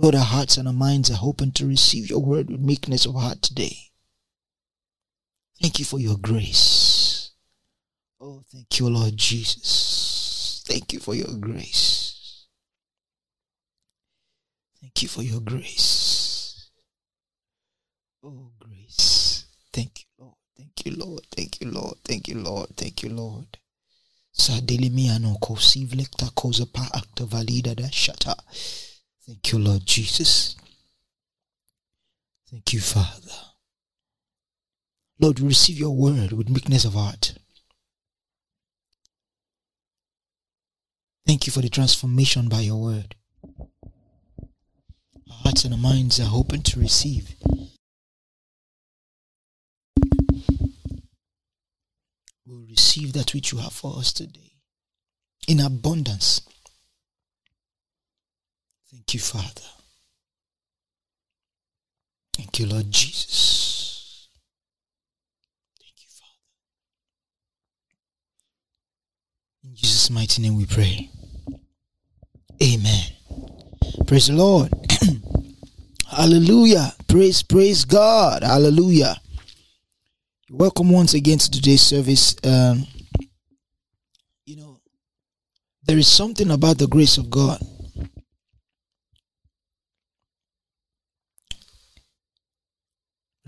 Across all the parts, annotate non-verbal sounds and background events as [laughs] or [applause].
Lord, our hearts and our minds are open to receive your word with meekness of heart today. Thank you for your grace. Oh, thank you, Lord Jesus. Thank you for your grace. Thank you for your grace. Oh, grace. Thank you, Lord. Thank you, Lord. Thank you, Lord. Thank you, Lord. Thank you, Lord. Sadilimiano kosivlekta kozapa acta valida da shata. Thank you, Lord Jesus. Thank you, Father. Lord, we receive your word with meekness of heart. Thank you for the transformation by your word. Our hearts and our minds are open to receive. We'll receive that which you have for us today in abundance. Thank you, Father. Thank you, Lord Jesus. Thank you, Father. In Jesus' mighty name we pray. Amen. Praise the Lord. [clears throat] Hallelujah. Praise, praise God. Hallelujah. Welcome once again to today's service. Um, you know, there is something about the grace of God.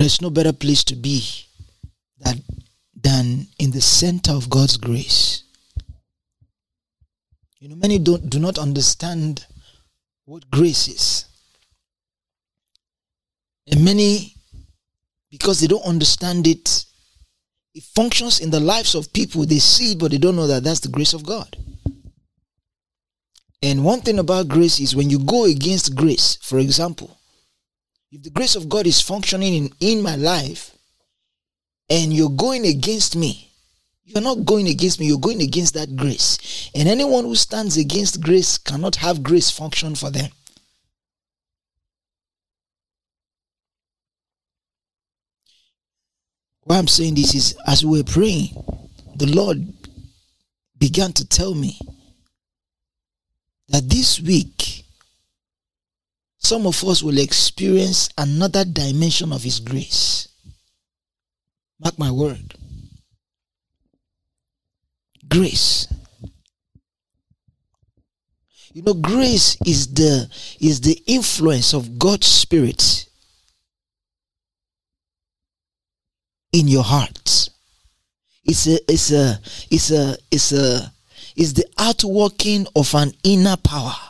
There's no better place to be that than in the center of God's grace. You know, many don't do not understand what grace is. And many, because they don't understand it, it functions in the lives of people. They see it, but they don't know that that's the grace of God. And one thing about grace is when you go against grace, for example, if the grace of God is functioning in, in my life and you're going against me, you're not going against me, you're going against that grace. And anyone who stands against grace cannot have grace function for them. Why I'm saying this is as we were praying, the Lord began to tell me that this week some of us will experience another dimension of His grace. Mark my word. Grace. You know grace is the is the influence of god's spirit in your heart. It's a it's a it's a it's a it's the outworking of an inner power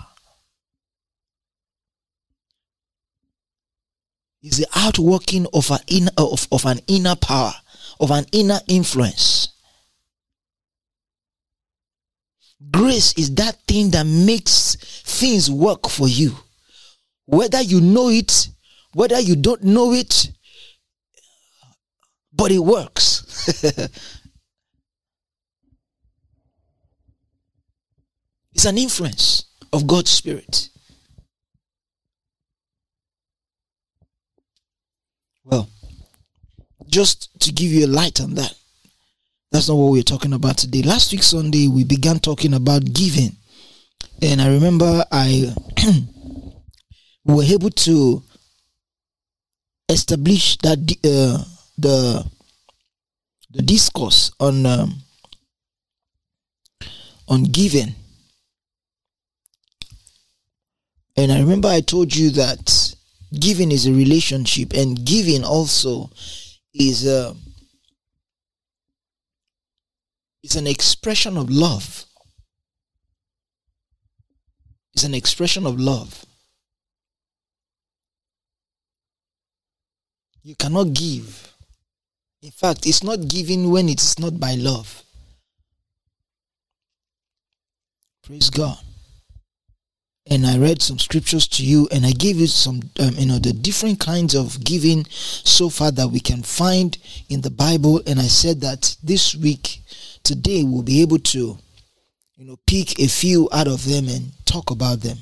it's the outworking of an inner of, of an inner power of an inner influence Grace is that thing that makes things work for you. Whether you know it, whether you don't know it, but it works. [laughs] it's an influence of God's Spirit. Well, just to give you a light on that, that's not what we're talking about today. Last week Sunday we began talking about giving, and I remember I [clears throat] we were able to establish that uh, the the discourse on um, on giving. And I remember I told you that giving is a relationship, and giving also is uh, a it's an expression of love. It's an expression of love. You cannot give. In fact, it's not giving when it's not by love. Praise God. And I read some scriptures to you, and I gave you some, um, you know, the different kinds of giving so far that we can find in the Bible. And I said that this week today we'll be able to you know pick a few out of them and talk about them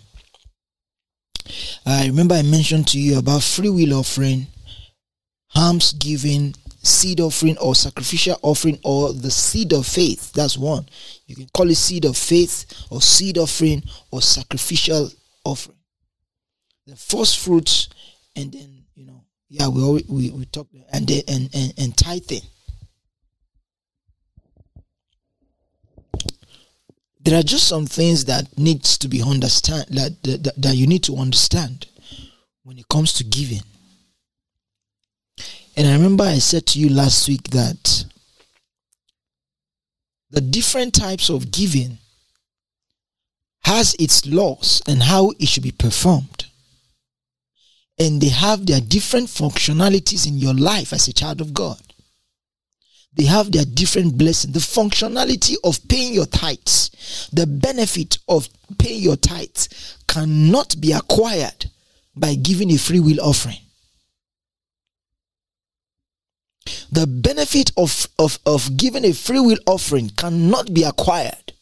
i remember i mentioned to you about free will offering alms giving seed offering or sacrificial offering or the seed of faith that's one you can call it seed of faith or seed offering or sacrificial offering the first fruits, and then you know, yeah, we always, we we talk and then and and and tithing. There are just some things that needs to be understand that, that that you need to understand when it comes to giving. And I remember I said to you last week that the different types of giving has its laws and how it should be performed. And they have their different functionalities in your life as a child of God. They have their different blessings. The functionality of paying your tithes, the benefit of paying your tithes cannot be acquired by giving a free will offering. The benefit of, of, of giving a free will offering cannot be acquired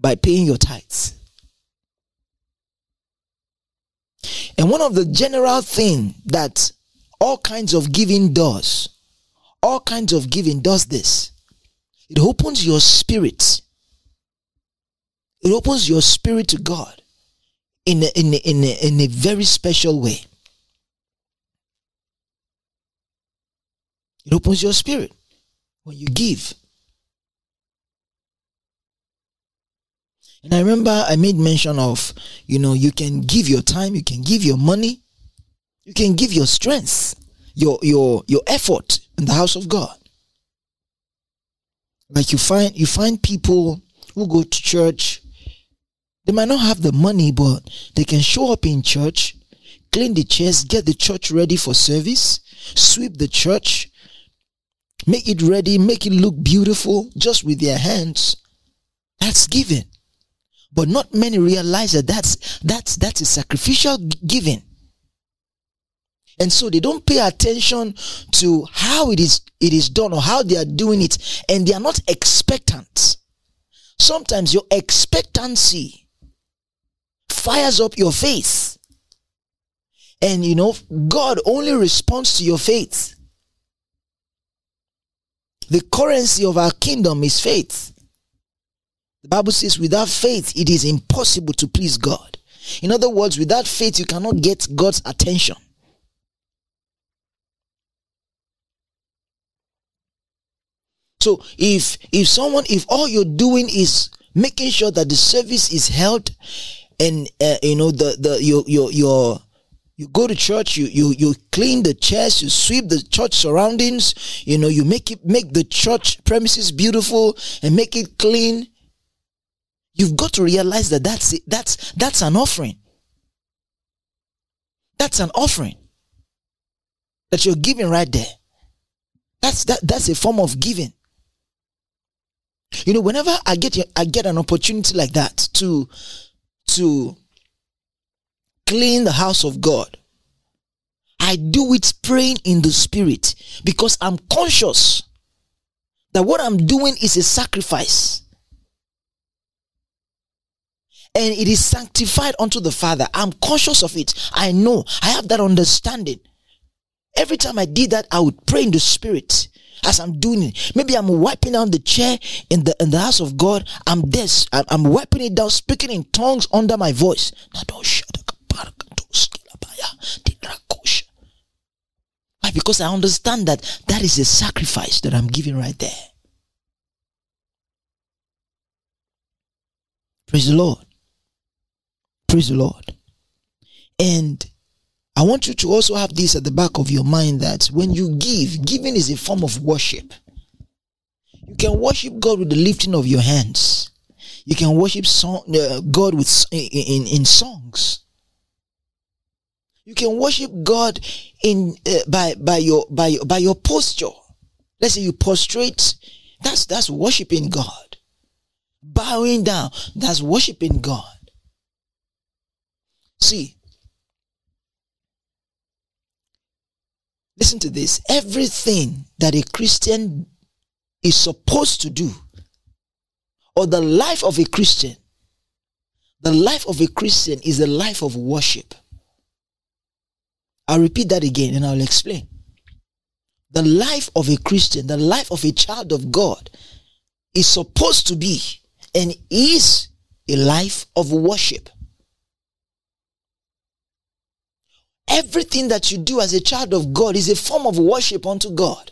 by paying your tithes. And one of the general thing that all kinds of giving does, all kinds of giving does this. It opens your spirit. It opens your spirit to God in a, in a, in a, in a very special way. It opens your spirit when you give. And I remember I made mention of, you know, you can give your time, you can give your money, you can give your strength, your your your effort in the house of God. Like you find you find people who go to church, they might not have the money, but they can show up in church, clean the chairs, get the church ready for service, sweep the church, make it ready, make it look beautiful just with their hands. That's giving. But not many realize that that's that's that's a sacrificial giving. And so they don't pay attention to how it is it is done or how they are doing it and they are not expectant. Sometimes your expectancy fires up your faith. And you know, God only responds to your faith. The currency of our kingdom is faith. The Bible says, without faith, it is impossible to please God. In other words, without faith, you cannot get God's attention. So if if someone if all you're doing is making sure that the service is held and uh, you know the the your your your you go to church you you you clean the chairs you sweep the church surroundings you know you make it make the church premises beautiful and make it clean You've got to realize that that's it. that's that's an offering. That's an offering that you're giving right there. That's that that's a form of giving. You know, whenever I get I get an opportunity like that to to clean the house of God, I do it praying in the spirit because I'm conscious that what I'm doing is a sacrifice and it is sanctified unto the Father. I'm conscious of it. I know. I have that understanding. Every time I did that, I would pray in the spirit as I'm doing it. Maybe I'm wiping down the chair in the in the house of God. I'm this. I'm wiping it down, speaking in tongues under my voice. Why? Because I understand that that is a sacrifice that I'm giving right there. Praise the Lord. Praise the Lord. And I want you to also have this at the back of your mind that when you give, giving is a form of worship. You can worship God with the lifting of your hands. You can worship song, uh, God with in, in, in songs. You can worship God in uh, by by your by your, by your posture. Let's say you prostrate. That's that's worshiping God. Bowing down. That's worshiping God. See, listen to this. Everything that a Christian is supposed to do, or the life of a Christian, the life of a Christian is a life of worship. I'll repeat that again and I'll explain. The life of a Christian, the life of a child of God is supposed to be and is a life of worship. Everything that you do as a child of God is a form of worship unto God.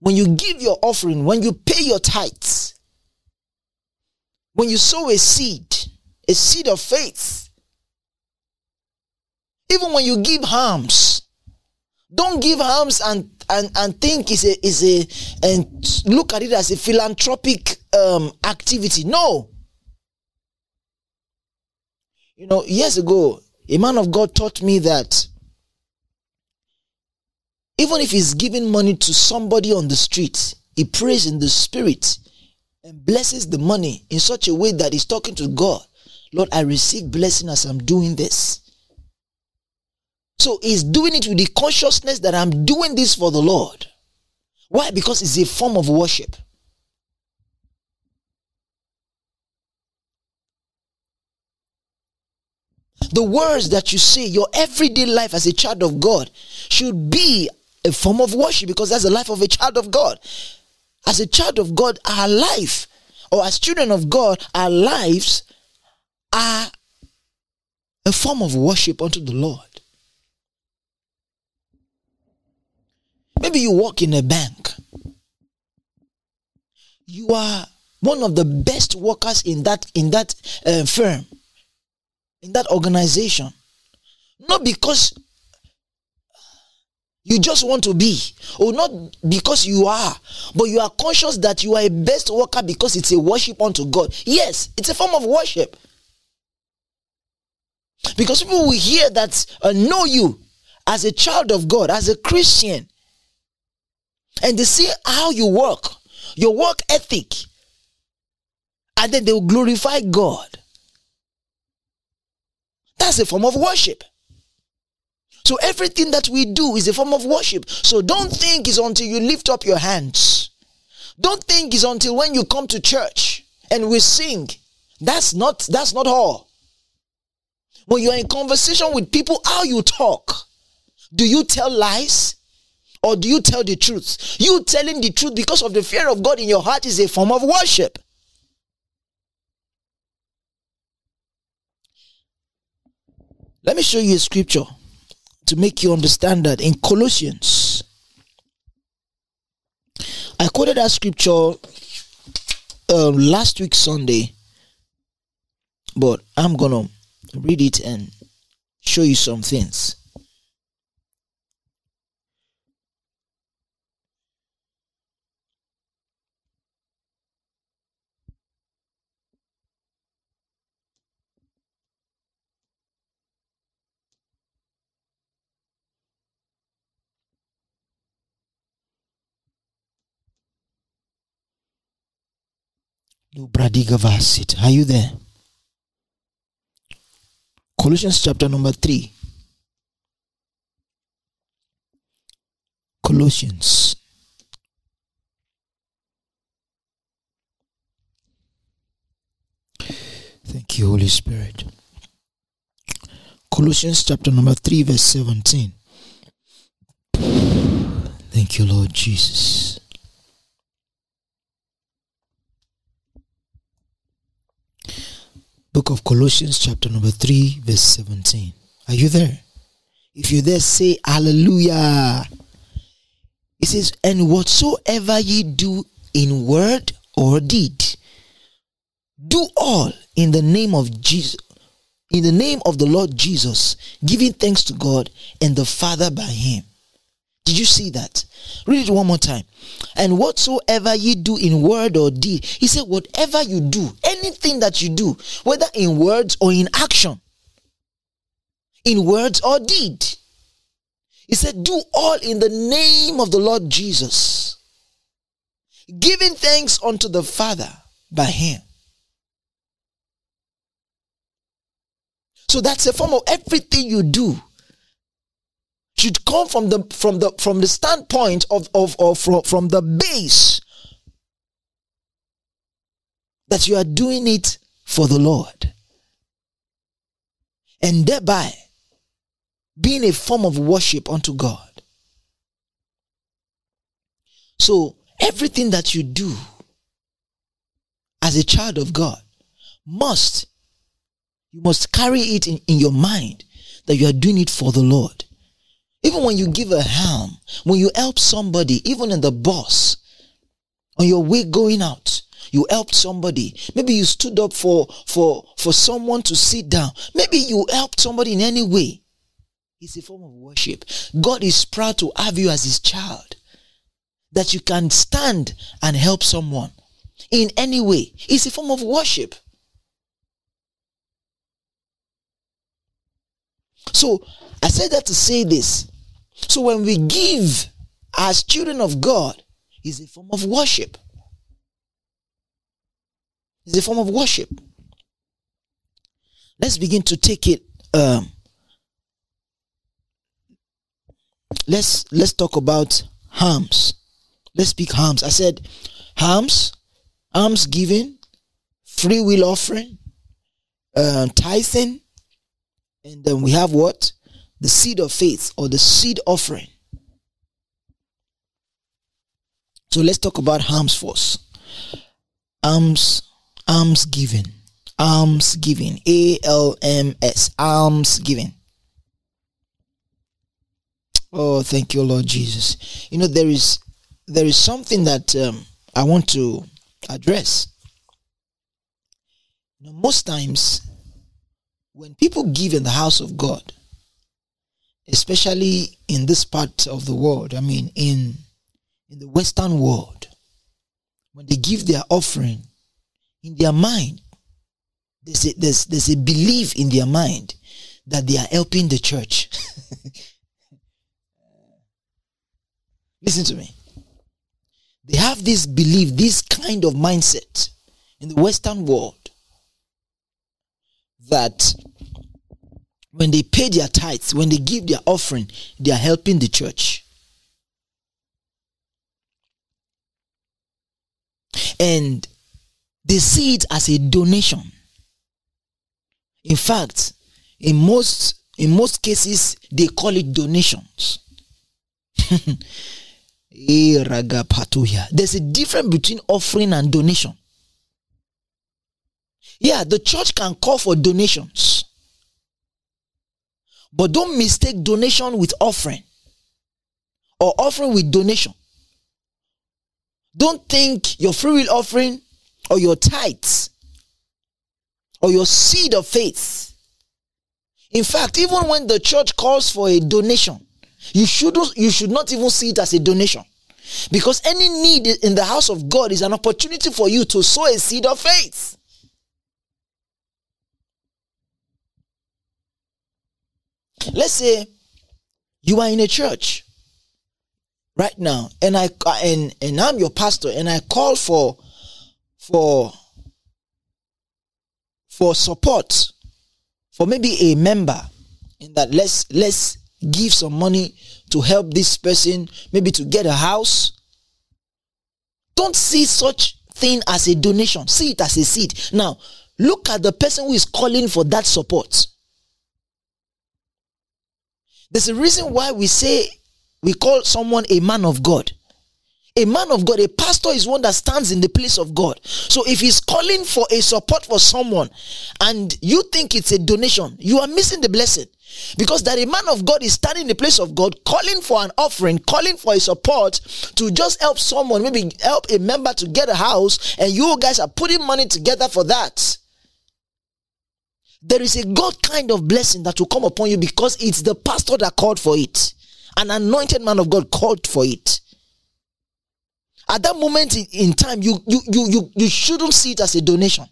When you give your offering, when you pay your tithes, when you sow a seed, a seed of faith, even when you give alms, don't give alms and and and think is a is a and look at it as a philanthropic um activity. No. You know, years ago, a man of God taught me that even if he's giving money to somebody on the street, he prays in the spirit and blesses the money in such a way that he's talking to God. Lord, I receive blessing as I'm doing this. So he's doing it with the consciousness that I'm doing this for the Lord. Why? Because it's a form of worship. The words that you say, your everyday life as a child of God, should be a form of worship because that's the life of a child of God. As a child of God, our life, or as children of God, our lives are a form of worship unto the Lord. Maybe you work in a bank. You are one of the best workers in that in that uh, firm, in that organization. Not because you just want to be, or not because you are, but you are conscious that you are a best worker because it's a worship unto God. Yes, it's a form of worship. Because people will hear that, uh, know you as a child of God, as a Christian, and they see how you work, your work ethic, and then they will glorify God. That's a form of worship. So everything that we do is a form of worship. So don't think it's until you lift up your hands. Don't think it's until when you come to church and we sing. That's not that's not all. When you're in conversation with people, how you talk. Do you tell lies? Or do you tell the truth? You telling the truth because of the fear of God in your heart is a form of worship. Let me show you a scripture to make you understand that in Colossians, I quoted that scripture um, last week Sunday, but I'm gonna read it and show you some things. Lubradika Are you there? Colossians chapter number 3. Colossians. Thank you, Holy Spirit. Colossians chapter number 3, verse 17. Thank you, Lord Jesus. Book of Colossians, chapter number 3, verse 17. Are you there? If you're there, say hallelujah. It says, And whatsoever ye do in word or deed, do all in the name of Jesus, in the name of the Lord Jesus, giving thanks to God and the Father by him. Did you see that? Read it one more time. And whatsoever ye do in word or deed, he said, whatever you do, anything that you do, whether in words or in action, in words or deed, he said, do all in the name of the Lord Jesus, giving thanks unto the Father by him. So that's a form of everything you do should come from the from the from the standpoint of of, of from, from the base that you are doing it for the Lord. And thereby being a form of worship unto God. So everything that you do as a child of God must you must carry it in, in your mind that you are doing it for the Lord Even when you give a ham, when you help somebody, even in the bus, on your way going out, you helped somebody. Maybe you stood up for for for someone to sit down. Maybe you helped somebody in any way. It's a form of worship. God is proud to have you as his child. That you can stand and help someone in any way. It's a form of worship. So I said that to say this. So when we give as children of God, is a form of worship. It's a form of worship. Let's begin to take it. Um, let's let's talk about harms. Let's speak harms. I said harms, alms giving, free will offering, uh, tithing, and then we have what the seed of faith or the seed offering. So let's talk about harms force. Alms alms giving. Alms giving. A L M S. Alms giving. Oh, thank you, Lord Jesus. You know, there is there is something that um, I want to address. You know, most times when people give in the house of God, especially in this part of the world, I mean in in the Western world, when they give their offering, in their mind, there's a, there's, there's a belief in their mind that they are helping the church. [laughs] Listen to me. They have this belief, this kind of mindset in the Western world that when they pay their tithes, when they give their offering, they are helping the church. And they see it as a donation. In fact, in most in most cases, they call it donations. [laughs] Eh, There's a difference between offering and donation. Yeah, the church can call for donations. But don't mistake donation with offering or offering with donation. Don't think your free will offering or your tithes or your seed of faith. In fact, even when the church calls for a donation, you should you should not even see it as a donation. Because any need in the house of God is an opportunity for you to sow a seed of faith. Let's say you are in a church right now and I and and I'm your pastor and I call for for for support for maybe a member in that let's let's give some money to help this person maybe to get a house. Don't see such thing as a donation. See it as a seed. Now look at the person who is calling for that support there's a reason why we say we call someone a man of god a man of God, a pastor is one that stands in the place of God. So if he's calling for a support for someone and you think it's a donation, you are missing the blessing. Because that a man of God is standing in the place of God, calling for an offering, calling for a support to just help someone, maybe help a member to get a house, and you guys are putting money together for that. There is a God kind of blessing that will come upon you because it's the pastor that called for it. An anointed man of God called for it. At that moment in, time you, you you you you shouldn't see it as a donation.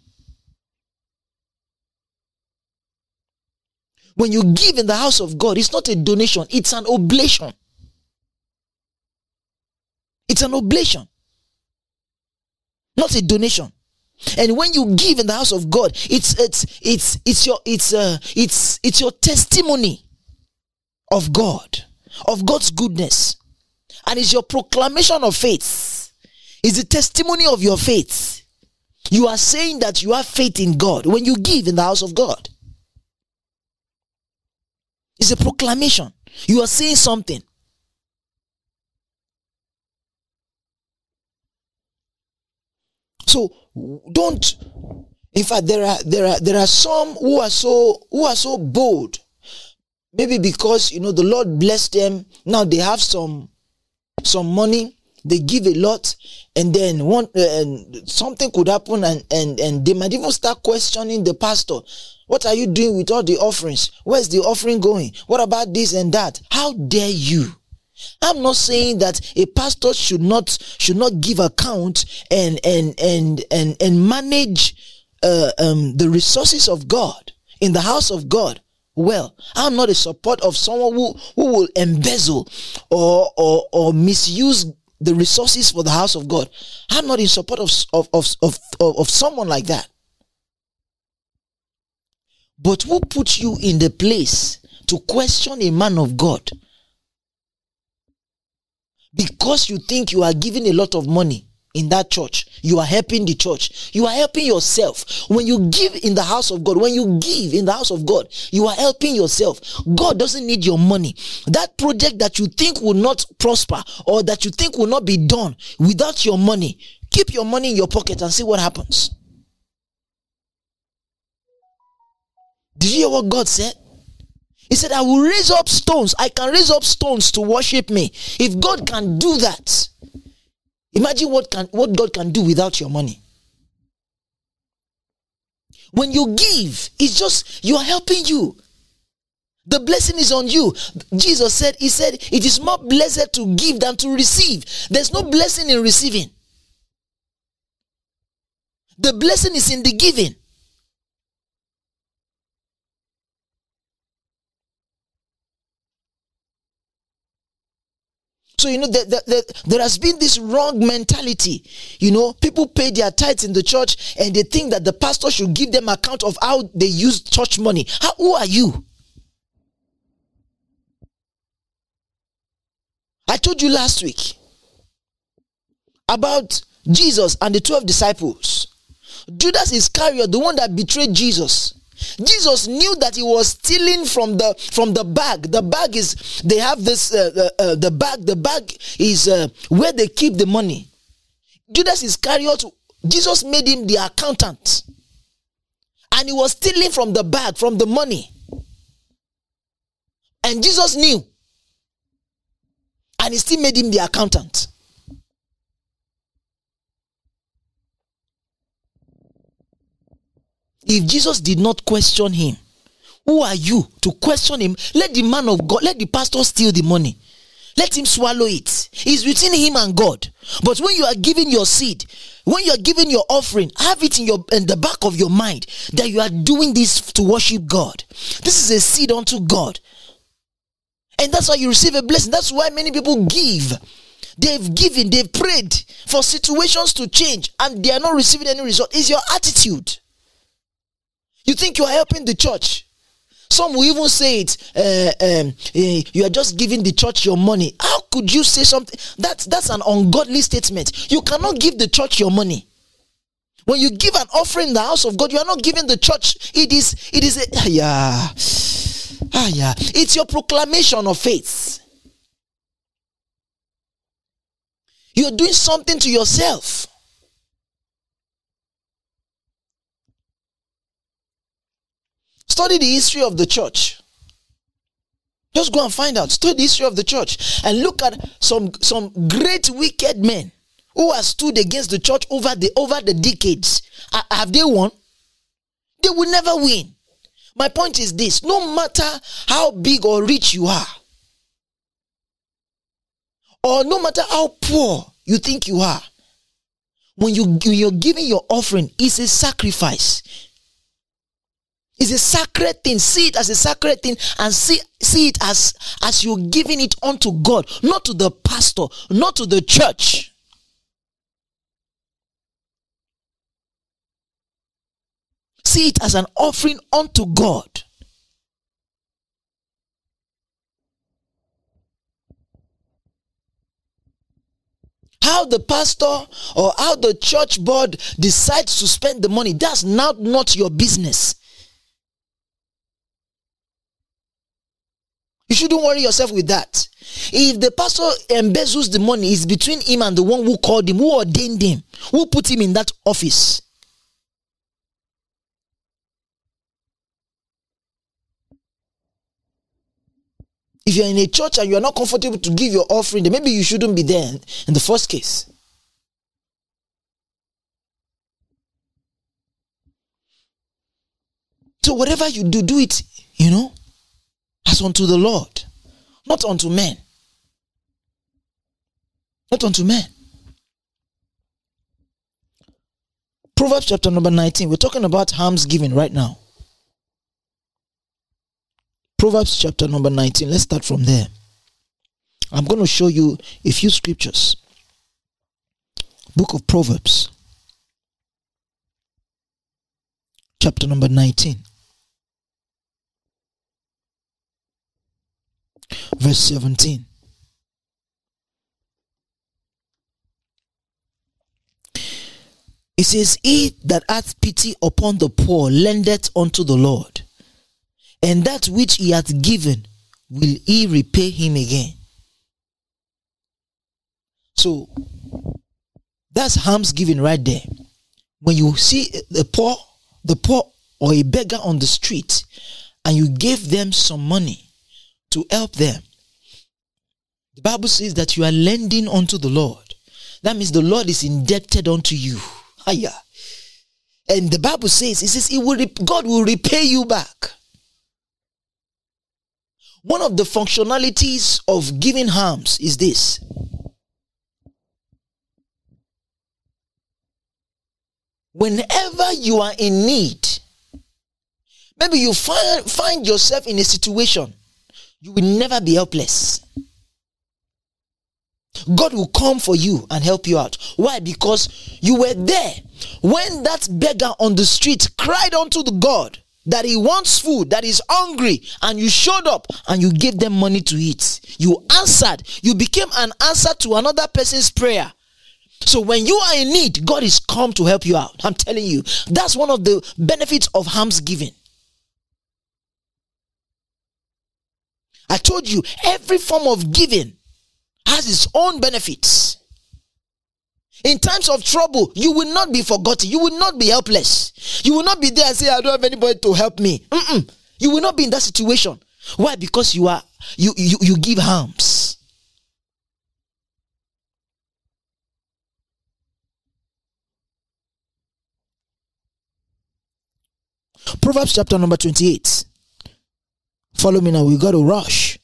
When you give in the house of god it's not a donation it's an oblation. It's an oblation. Not a donation and when you give in the house of god it's it's it's it's your it's uh it's it's your testimony of god of god's goodness and it's your proclamation of faith is the testimony of your faith. You are saying that you have faith in God when you give in the house of God. It's a proclamation. You are saying something. So don't in fact there are there are there are some who are so who are so bold. Maybe because you know the lord blessed them. Now they have some some money. They give a lot. And then one uh, and something could happen and and and they might even start questioning the pastor. What are you doing with all the offerings? Where's the offering going? What about this and that? How dare you i'm not saying that a pastor should not should not give account and and and and and manage uh, um, the resources of god in the house of god well. I'm not a support of someone who, who will embezzle or, or, or misuse the resources for the house of God. I'm not in support of, of, of, of, of someone like that. But who put you in the place to question a man of God? Because you think you are giving a lot of money in that church. You are helping the church. You are helping yourself. When you give in the house of God, when you give in the house of God, you are helping yourself. God doesn't need your money. That project that you think will not prosper or that you think will not be done without your money, keep your money in your pocket and see what happens. Did you hear what God said? He said, I will raise up stones. I can raise up stones to worship me. If God can do that, Imagine what can what God can do without your money. When you give, it's just you are helping you. The blessing is on you. Jesus said, He said, it is more blessed to give than to receive. There's no blessing in receiving. The blessing is in the giving. So, you know, the, the, the, there has been this wrong mentality. You know, people pay their tithes in the church and they think that the pastor should give them account of how they use church money. How, who are you? I told you last week about Jesus and the 12 disciples. Judas Iscariot, the one that betrayed Jesus, Jesus knew that he was stealing from the from the bag. The bag is they have this uh, uh, uh, the bag. The bag is uh, where they keep the money. Judas is Iscariot. Jesus made him the accountant, and he was stealing from the bag from the money. And Jesus knew, and he still made him the accountant. If Jesus did not question him, who are you to question him? Let the man of God, let the pastor steal the money. Let him swallow it. It's between him and God. But when you are giving your seed, when you are giving your offering, have it in your in the back of your mind that you are doing this to worship God. This is a seed unto God. And that's why you receive a blessing. That's why many people give. They've given, they've prayed for situations to change, and they are not receiving any result. It's your attitude. You think you are helping the church. Some will even say it. Uh, um, uh, you are just giving the church your money. How could you say something? That's that's an ungodly statement. You cannot give the church your money. When you give an offering in the house of God, you are not giving the church. It is it is a ah, yeah ah yeah. It's your proclamation of faith. You're doing something to yourself. Study the history of the church. Just go and find out. Study the history of the church and look at some some great wicked men who have stood against the church over the over the decades. Have they won? They will never win. My point is this: no matter how big or rich you are, or no matter how poor you think you are, when you when you're giving your offering, it's a sacrifice. It's a sacred thing. See it as a sacred thing and see, see it as, as you're giving it unto God, not to the pastor, not to the church. See it as an offering unto God. how the pastor or how the church board decides to spend the money that's not not your business You shouldn't worry yourself with that. If the pastor embezzles the money, it's between him and the one who called him, who ordained him, who put him in that office. If you're in a church and you're not comfortable to give your offering, then maybe you shouldn't be there in the first case. So whatever you do, do it, you know, as unto the Lord, not unto men. Not unto men. Proverbs chapter number 19. We're talking about alms giving right now. Proverbs chapter number 19. Let's start from there. I'm going to show you a few scriptures. Book of Proverbs, chapter number 19, verse 17. It says, He that hath pity upon the poor lendeth unto the Lord, and that which he hath given will he repay him again. So that's harm's giving right there. When you see the poor, the poor or a beggar on the street, and you give them some money to help them, the Bible says that you are lending unto the Lord. That means the Lord is indebted unto you higher. And the Bible says, it says, it will God will repay you back. One of the functionalities of giving alms is this. Whenever you are in need, maybe you find, find yourself in a situation, you will never be helpless. God will come for you and help you out. Why? Because you were there when that beggar on the street cried unto the God that he wants food, that is hungry, and you showed up and you gave them money to eat. You answered. You became an answer to another person's prayer. So when you are in need, God is come to help you out. I'm telling you, that's one of the benefits of alms giving. I told you, every form of giving has its own benefits. In times of trouble, you will not be forgotten. You will not be helpless. You will not be there and say, I don't have anybody to help me. Mm-mm. You will not be in that situation. Why? Because you are you you, you give alms. Proverbs chapter number 28. Follow me now. We got to rush.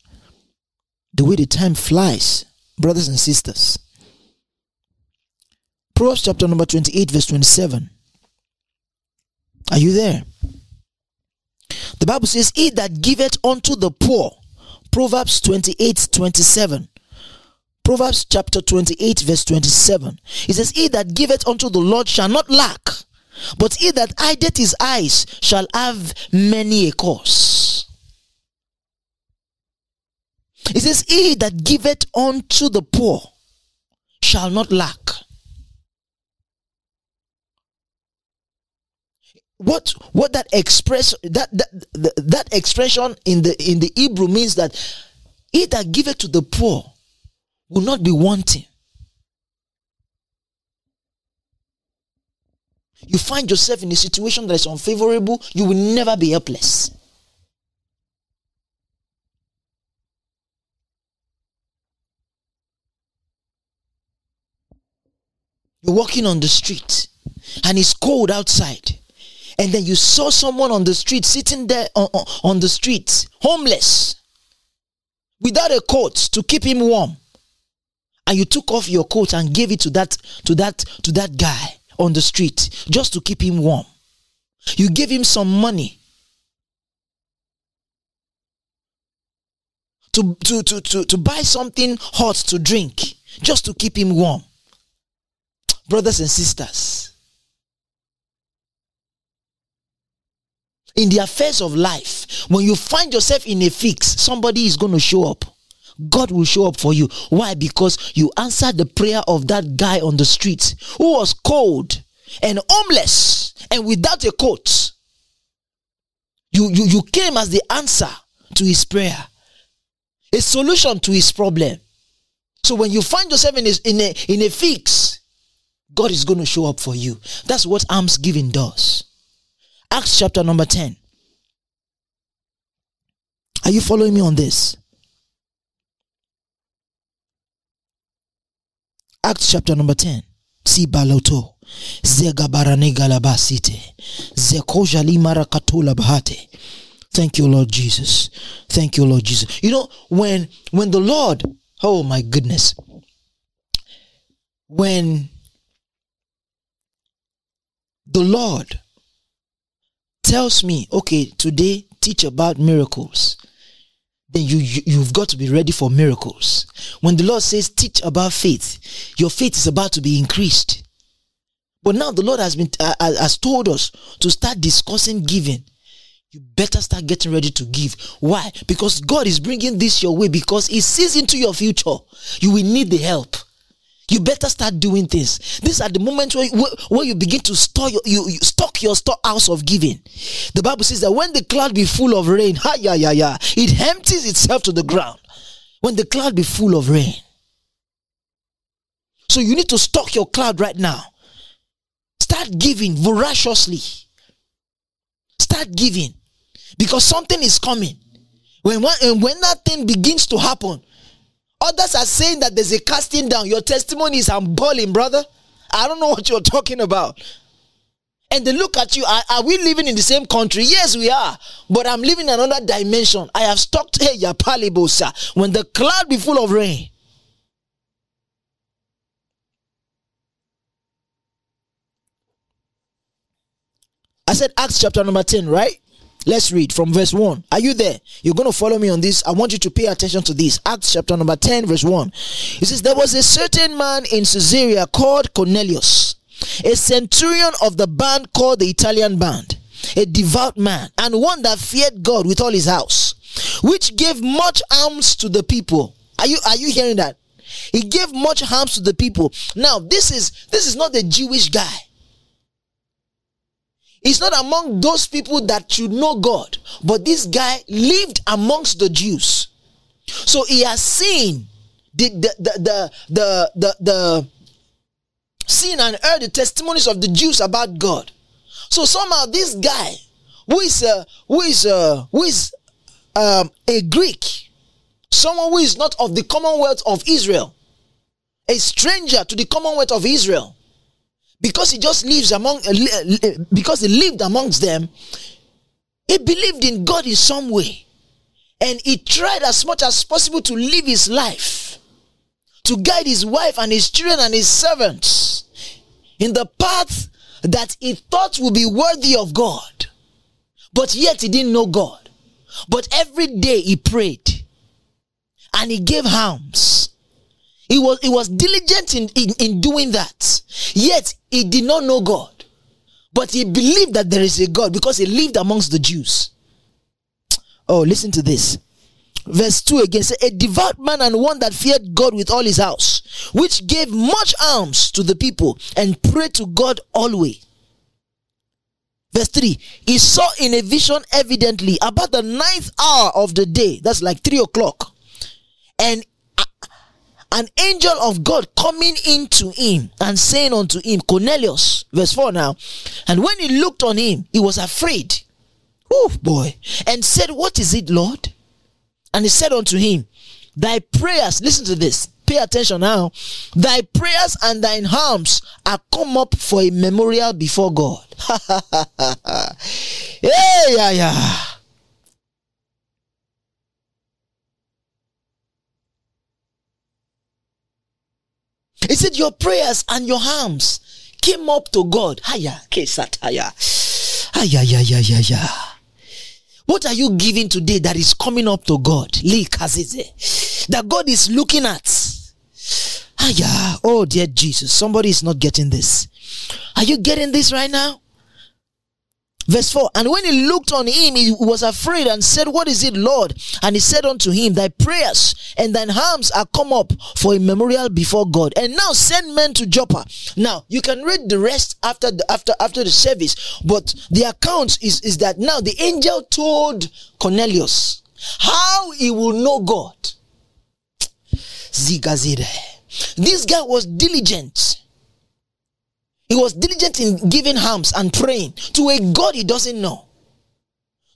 The way the time flies brothers and sisters. Proverbs chapter number 28, verse 27. Are you there? The Bible says, He that giveth unto the poor. Proverbs 28, 27. Proverbs chapter 28, verse 27. It says, He that giveth unto the Lord shall not lack, but he that hideth his eyes shall have many a cause. It says, He that giveth unto the poor shall not lack. What what that express that that that expression in the in the Hebrew means that he that giveth to the poor will not be wanting. You find yourself in a situation that is unfavorable, you will never be helpless. You're walking on the street and it's cold outside. And then you saw someone on the street sitting there on, on, the street, homeless, without a coat to keep him warm. And you took off your coat and gave it to that to that to that guy on the street just to keep him warm. You gave him some money to, to, to, to, to buy something hot to drink just to keep him warm brothers and sisters, in the affairs of life, when you find yourself in a fix, somebody is going to show up. God will show up for you. Why? Because you answered the prayer of that guy on the street who was cold and homeless and without a coat. You, you, you came as the answer to his prayer, a solution to his problem. So when you find yourself in a, in a, in a fix, God is going to show up for you. That's what almsgiving does. Acts chapter number 10. Are you following me on this? Acts chapter number 10. Si baloto. Thank you, Lord Jesus. Thank you, Lord Jesus. You know, when when the Lord, oh my goodness, when the Lord tells me, okay, today teach about miracles, then you, you you've got to be ready for miracles. When the Lord says teach about faith, your faith is about to be increased. But now the Lord has been uh, uh has told us to start discussing giving. You better start getting ready to give. Why? Because God is bringing this your way because He sees into your future. You will need the help you better start doing things. These are the moments where, where, where you begin to store your, you, you stock your storehouse of giving. The Bible says that when the cloud be full of rain, ha ya ya ya, it empties itself to the ground. When the cloud be full of rain. So you need to stock your cloud right now. Start giving voraciously. Start giving because something is coming. When, when, when that thing begins to happen, Others are saying that there's a casting down. Your testimony is I'm balling, brother. I don't know what you're talking about. And they look at you. Are, are, we living in the same country? Yes, we are. But I'm living in another dimension. I have stopped here, hey, palibosa. When the cloud be full of rain. I said Acts chapter number 10, right? Let's read from verse 1. Are you there? You're going to follow me on this. I want you to pay attention to this. Acts chapter number 10, verse 1. It says, There was a certain man in Caesarea called Cornelius, a centurion of the band called the Italian band, a devout man, and one that feared God with all his house, which gave much alms to the people. Are you are you hearing that? He gave much alms to the people. Now, this is this is not the Jewish guy. He's not among those people that should know God, but this guy lived amongst the Jews. So he has seen the the the the the, the, seen and heard the testimonies of the Jews about God. So somehow this guy, who is uh, who is uh, who is um, a Greek, someone who is not of the Commonwealth of Israel, a stranger to the Commonwealth of Israel, because he just lives among uh, uh, because he lived amongst them he believed in god in some way. And he tried as much as possible to live his life to guide his wife and his children and his servants in the path that he thought would be worthy of god. But yet he didn't know god. But every day he prayed and he gave alms he was, he was diligent in, in, in doing that. Yet he did not know God. But he believed that there is a God because he lived amongst the Jews. Oh, listen to this. Verse 2 again say, A devout man and one that feared God with all his house, which gave much alms to the people and prayed to God always. Verse 3 He saw in a vision evidently about the ninth hour of the day, that's like 3 o'clock, and an angel of God coming into him and saying unto him, Cornelius, verse 4 now, and when he looked on him, he was afraid. Oh boy, and said, What is it, Lord? And he said unto him, Thy prayers, listen to this, pay attention now. Thy prayers and thine harms are come up for a memorial before God. [laughs] yeah, yeah, yeah. He said, Your prayers and your alms came up to God. Ya. What are you giving today that is coming up to God? That God is looking at. Oh, dear Jesus. Somebody is not getting this. Are you getting this right now? Verse 4 And when he looked on him, he was afraid and said, What is it, Lord? And he said unto him, Thy prayers and thine alms are come up for a memorial before God. And now send men to Joppa. Now you can read the rest after the after after the service, but the account is, is that now the angel told Cornelius how he will know God. Zigazire. This guy was diligent he was diligent in giving alms and praying to a God he doesn't know.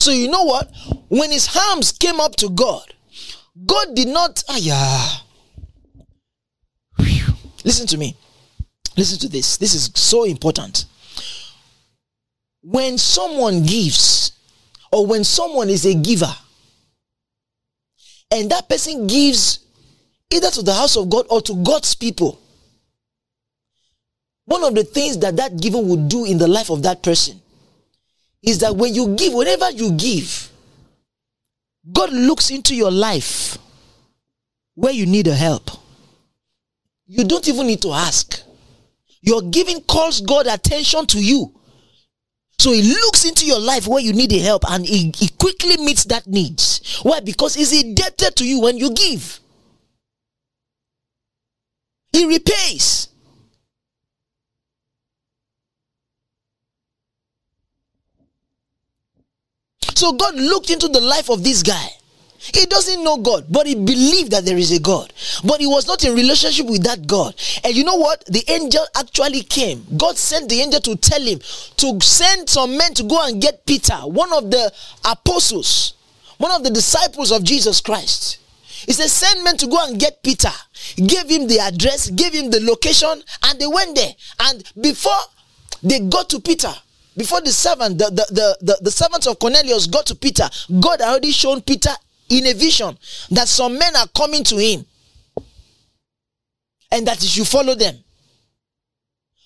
So you know what? When his alms came up to God, God did not. Ah, yeah. Listen to me. Listen to this. This is so important. When someone gives, or when someone is a giver, and that person gives either to the house of God or to God's people, one of the things that that giving would do in the life of that person is that when you give, whenever you give, God looks into your life where you need a help. You don't even need to ask. Your giving calls God attention to you. So he looks into your life where you need a help and he, he quickly meets that needs. Why? Because he's indebted to you when you give. He repays. So God looked into the life of this guy. He doesn't know God, but he believed that there is a God. But he was not in relationship with that God. And you know what? The angel actually came. God sent the angel to tell him to send some men to go and get Peter, one of the apostles, one of the disciples of Jesus Christ. He said, Send men to go and get Peter. Gave him the address, gave him the location, and they went there. And before they got to Peter, before the servant, the, the, the, the, servants of Cornelius got to Peter, God already shown Peter in a vision that some men are coming to him and that he should follow them.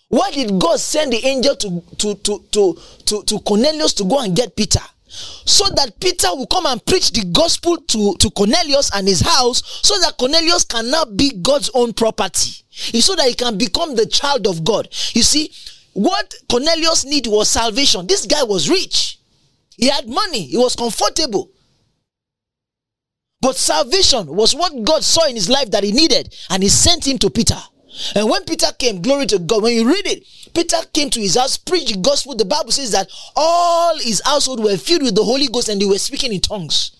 Why did God send the angel to, to, to, to, to, to Cornelius to go and get Peter? So that Peter will come and preach the gospel to, to Cornelius and his house, so that Cornelius can now be God's own property. So that he can become the child of God. You see, what Cornelius need was salvation. This guy was rich. He had money. He was comfortable. But salvation was what God saw in his life that he needed, and he sent him to Peter. And when Peter came, glory to God, when you read it, Peter came to his house, preached the gospel. The Bible says that all his household were filled with the Holy Ghost and they were speaking in tongues.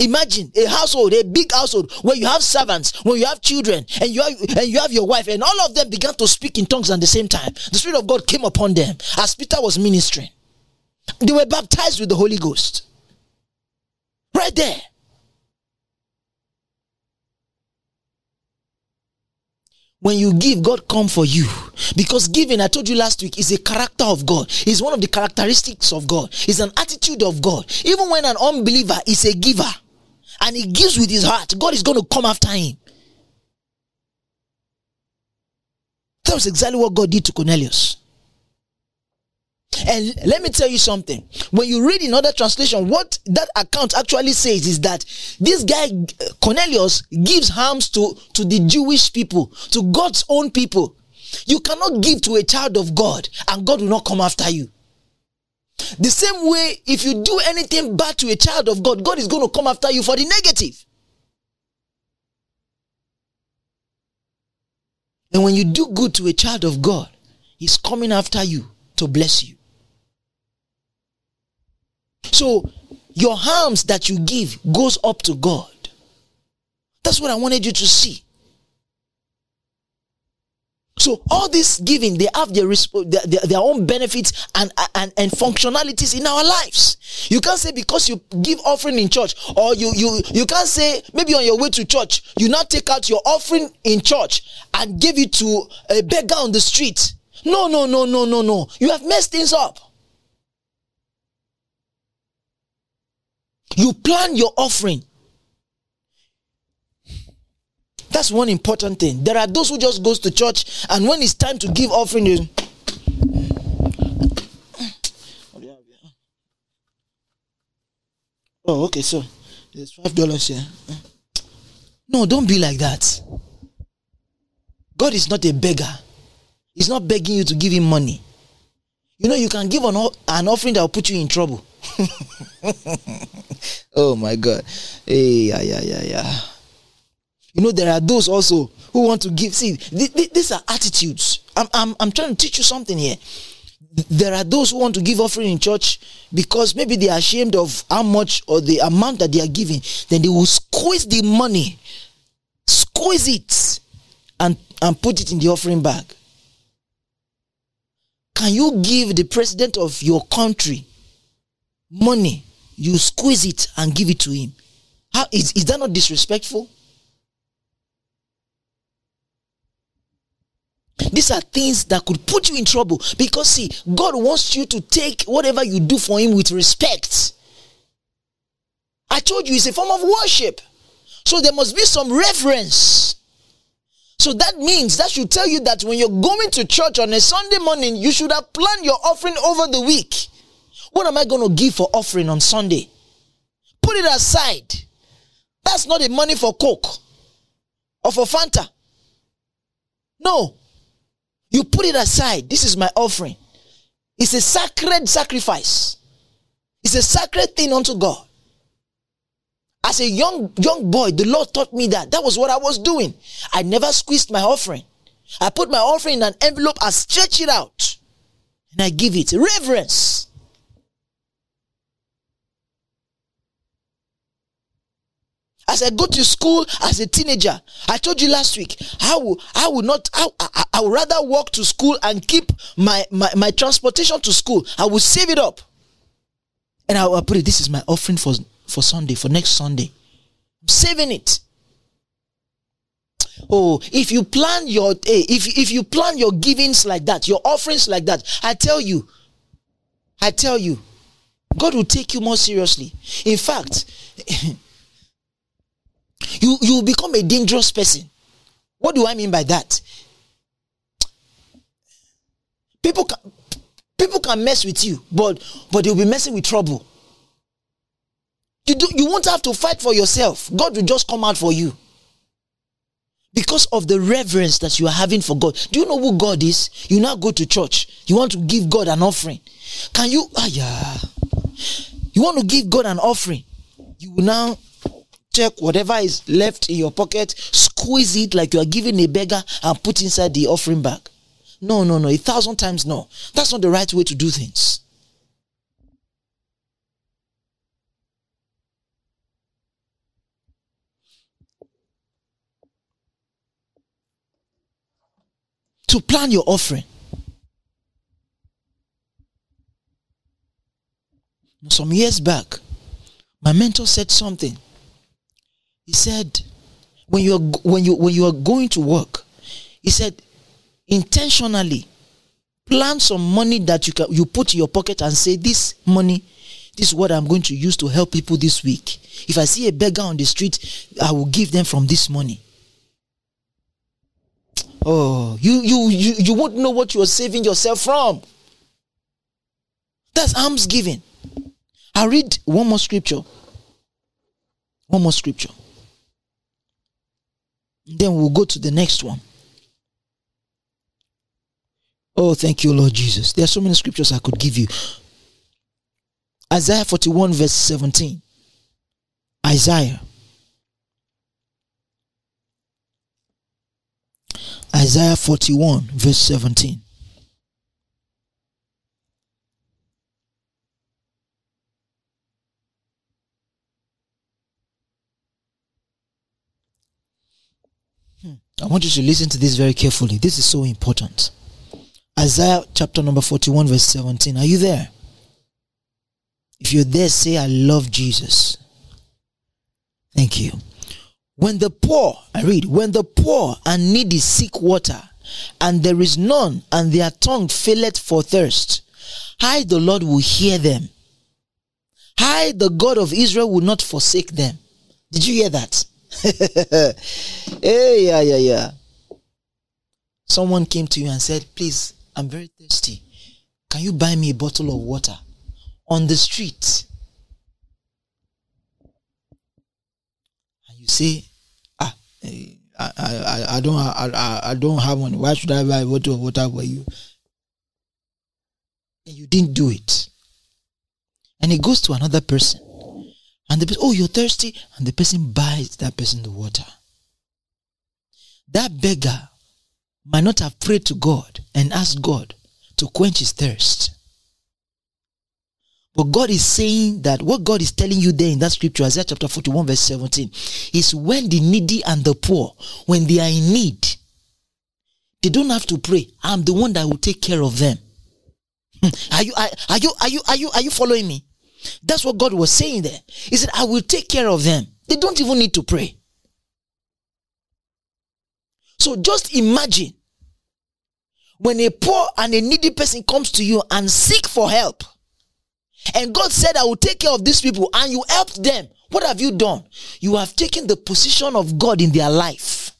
Imagine a household, a big household where you have servants, where you have children, and you have, and you have your wife, and all of them began to speak in tongues at the same time. The Spirit of God came upon them as Peter was ministering. They were baptized with the Holy Ghost. Right there. when you give god come for you because giving i told you last week is a character of god it's one of the characteristics of god it's an attitude of god even when an unbeliever is a giver and he gives with his heart god is going to come after him that was exactly what god did to cornelius and let me tell you something. When you read in other translation, what that account actually says is that this guy Cornelius gives harms to to the Jewish people, to God's own people. You cannot give to a child of God and God will not come after you. The same way, if you do anything bad to a child of God, God is going to come after you for the negative. And when you do good to a child of God, He's coming after you to bless you. So your harms that you give goes up to God. That's what I wanted you to see. So all this giving, they have their, their, their, own benefits and, and, and functionalities in our lives. You can't say because you give offering in church or you, you, you can't say maybe on your way to church, you now take out your offering in church and give it to a beggar on the street. No, no, no, no, no, no. You have messed things up. You plan your offering. That's one important thing. There are those who just goes to church and when it's time to give offering, they, Oh, okay, so there's five dollars here. No, don't be like that. God is not a beggar. He's not begging you to give him money. You know, you can give an, an offering that will put you in trouble. [laughs] oh my God. Hey, yeah, yeah, yeah, yeah. You know, there are those also who want to give. See, th- th- these are attitudes. I'm, I'm, I'm trying to teach you something here. There are those who want to give offering in church because maybe they are ashamed of how much or the amount that they are giving. Then they will squeeze the money, squeeze it, and, and put it in the offering bag. Can you give the president of your country money, you squeeze it and give it to him? How is, is that not disrespectful? These are things that could put you in trouble because, see, God wants you to take whatever you do for Him with respect. I told you it's a form of worship. So there must be some reverence. So that means that should tell you that when you're going to church on a Sunday morning, you should have planned your offering over the week. What am I going to give for offering on Sunday? Put it aside. That's not the money for Coke or for Fanta. No. You put it aside. This is my offering. It's a sacred sacrifice. It's a sacred thing unto God. As a young young boy, the Lord taught me that. That was what I was doing. I never squeezed my offering. I put my offering in an envelope, I stretch it out, and I give it reverence. As I go to school as a teenager, I told you last week, I will, I will not, I, I, I would rather walk to school and keep my, my, my transportation to school. I will save it up. And I will put it, this is my offering for, for Sunday, for next Sunday. I'm saving it. Oh, if you plan your hey, if if you plan your givings like that, your offerings like that, I tell you, I tell you, God will take you more seriously. In fact, [laughs] you you become a dangerous person. What do I mean by that? People can people can mess with you, but but they'll be messing with trouble. You do you won't have to fight for yourself. God will just come out for you. Because of the reverence that you are having for God. Do you know who God is? You now go to church. You want to give God an offering. Can you ah yeah. You want to give God an offering. You will now check whatever is left in your pocket, squeeze it like you are giving a beggar, and put inside the offering bag. No, no, no. A thousand times no. That's not the right way to do things. To plan your offering. Some years back, my mentor said something he said, when you are when you when you are going to work, he said, intentionally plan some money that you can you put in your pocket and say, This money, this is what I'm going to use to help people this week. If I see a beggar on the street, I will give them from this money. Oh, you you you, you won't know what you are saving yourself from. That's alms giving. I'll read one more scripture. One more scripture. Then we'll go to the next one. Oh, thank you, Lord Jesus. There are so many scriptures I could give you. Isaiah 41, verse 17. Isaiah. Isaiah 41, verse 17. I want you to listen to this very carefully. This is so important. Isaiah chapter number 41, verse 17. Are you there? If you're there, say, I love Jesus. Thank you. When the poor, I read, when the poor and needy seek water, and there is none, and their tongue faileth for thirst, I, the Lord, will hear them. I, the God of Israel, will not forsake them. Did you hear that? [laughs] hey, yeah, yeah, yeah. Someone came to you and said, Please, I'm very thirsty. Can you buy me a bottle of water on the street? And you say, Ah, eh, I, I, I don't, I, I don't have one. Why should I buy a bottle of water for you? And you didn't do it. And it goes to another person. And the person, oh, you're thirsty. And the person buys that person the water. That beggar might not have prayed to God and asked God to quench his thirst. But God is saying that what God is telling you there in that scripture, Isaiah chapter 41, verse 17, is when the needy and the poor, when they are in need, they don't have to pray. I'm the one that will take care of them. Hmm. Are you are, are you are you are you are you following me? That's what God was saying there. He said, I will take care of them. They don't even need to pray. So just imagine When a poor and a needy person comes to you and seek for help, and God said, I will take care of these people, and you helped them, what have you done? You have taken the position of God in their life.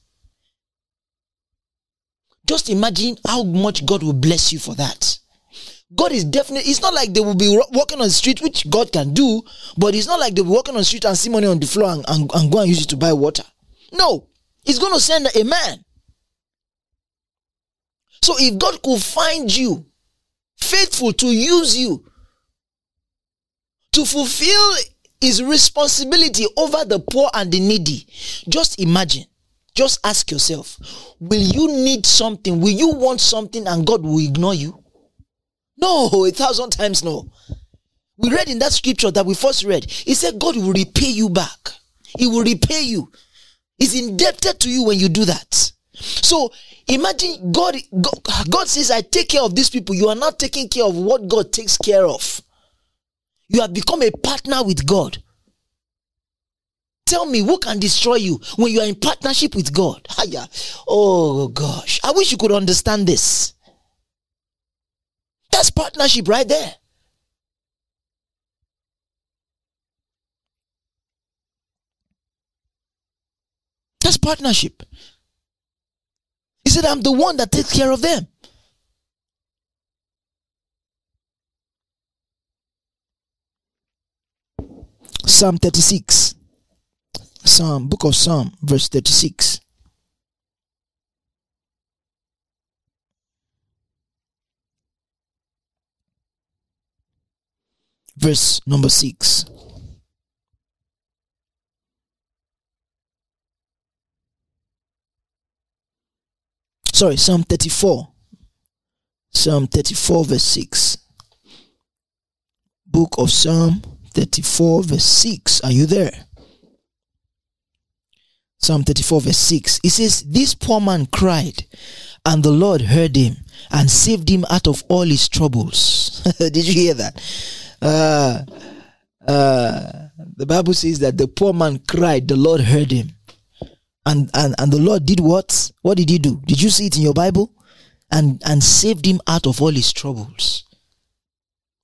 Just imagine how much God will bless you for that. God is definitely, it's not like they will be walking on the street, which God can do, but it's not like they'll be walking on the street and see money on the floor and, and, and go and use it to buy water. No, He's going to send a man. So if God could find you faithful to use you to fulfill his responsibility over the poor and the needy, just imagine. Just ask yourself, will you need something? Will you want something and God will ignore you? No, a thousand times no. We read in that scripture that we first read, He said God will repay you back. He will repay you. He's indebted to you when you do that. So imagine God, God, says, I take care of these people. You are not taking care of what God takes care of. You have become a partner with God. Tell me who can destroy you when you are in partnership with God? Oh gosh. I wish you could understand this. That's partnership right there. That's partnership. He said, I'm the one that takes care of them. Psalm 36. Psalm, book of Psalm, verse 36. Verse number 6. sorry, Psalm 34. Psalm 34, verse 6. Book of Psalm 34, verse 6. Are you there? Psalm 34, verse 6. It says, This poor man cried, and the Lord heard him and saved him out of all his troubles. [laughs] Did you hear that? Uh, uh, the Bible says that the poor man cried, the Lord heard him and, and, and the Lord did what? What did he do? Did you see it in your Bible? And, and saved him out of all his troubles.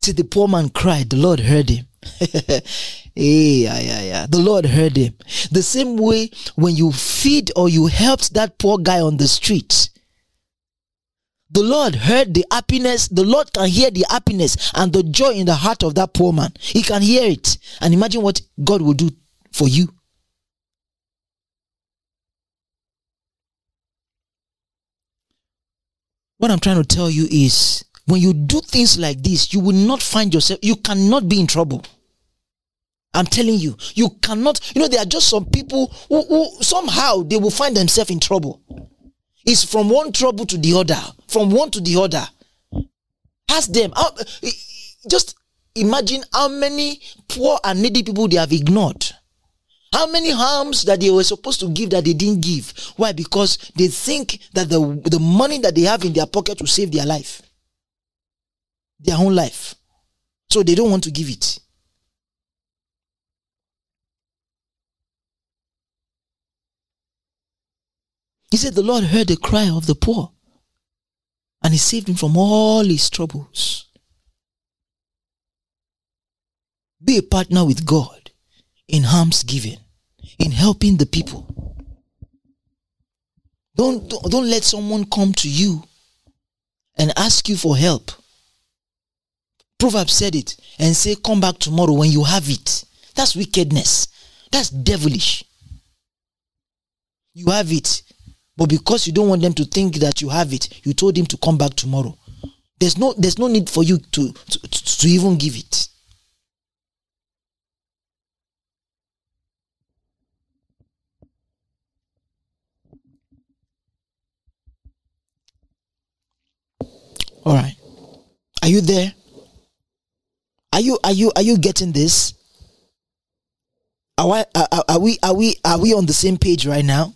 See, the poor man cried, the Lord heard him. [laughs] yeah, yeah, yeah. The Lord heard him. The same way when you feed or you helped that poor guy on the street, the Lord heard the happiness. The Lord can hear the happiness and the joy in the heart of that poor man. He can hear it. And imagine what God will do for you. What I'm trying to tell you is when you do things like this, you will not find yourself, you cannot be in trouble. I'm telling you, you cannot, you know, there are just some people who, who somehow they will find themselves in trouble. It's from one trouble to the other, from one to the other. Ask them. Eh, just imagine how many poor and needy people they have ignored. How many harms that they were supposed to give that they didn't give? Why? Because they think that the, the money that they have in their pocket will save their life, their own life. So they don't want to give it. He said, The Lord heard the cry of the poor and he saved him from all his troubles. Be a partner with God in harms giving in helping the people. Don't, don't, let someone come to you and ask you for help. Proverbs said it and say, Come back tomorrow when you have it. That's wickedness. That's devilish. You have it, but because you don't want them to think that you have it, you told him to come back tomorrow. There's no, there's no need for you to, to, to even give it. All right. Are you there? Are you are you are you getting this? Are, I, are, are we are we are we on the same page right now?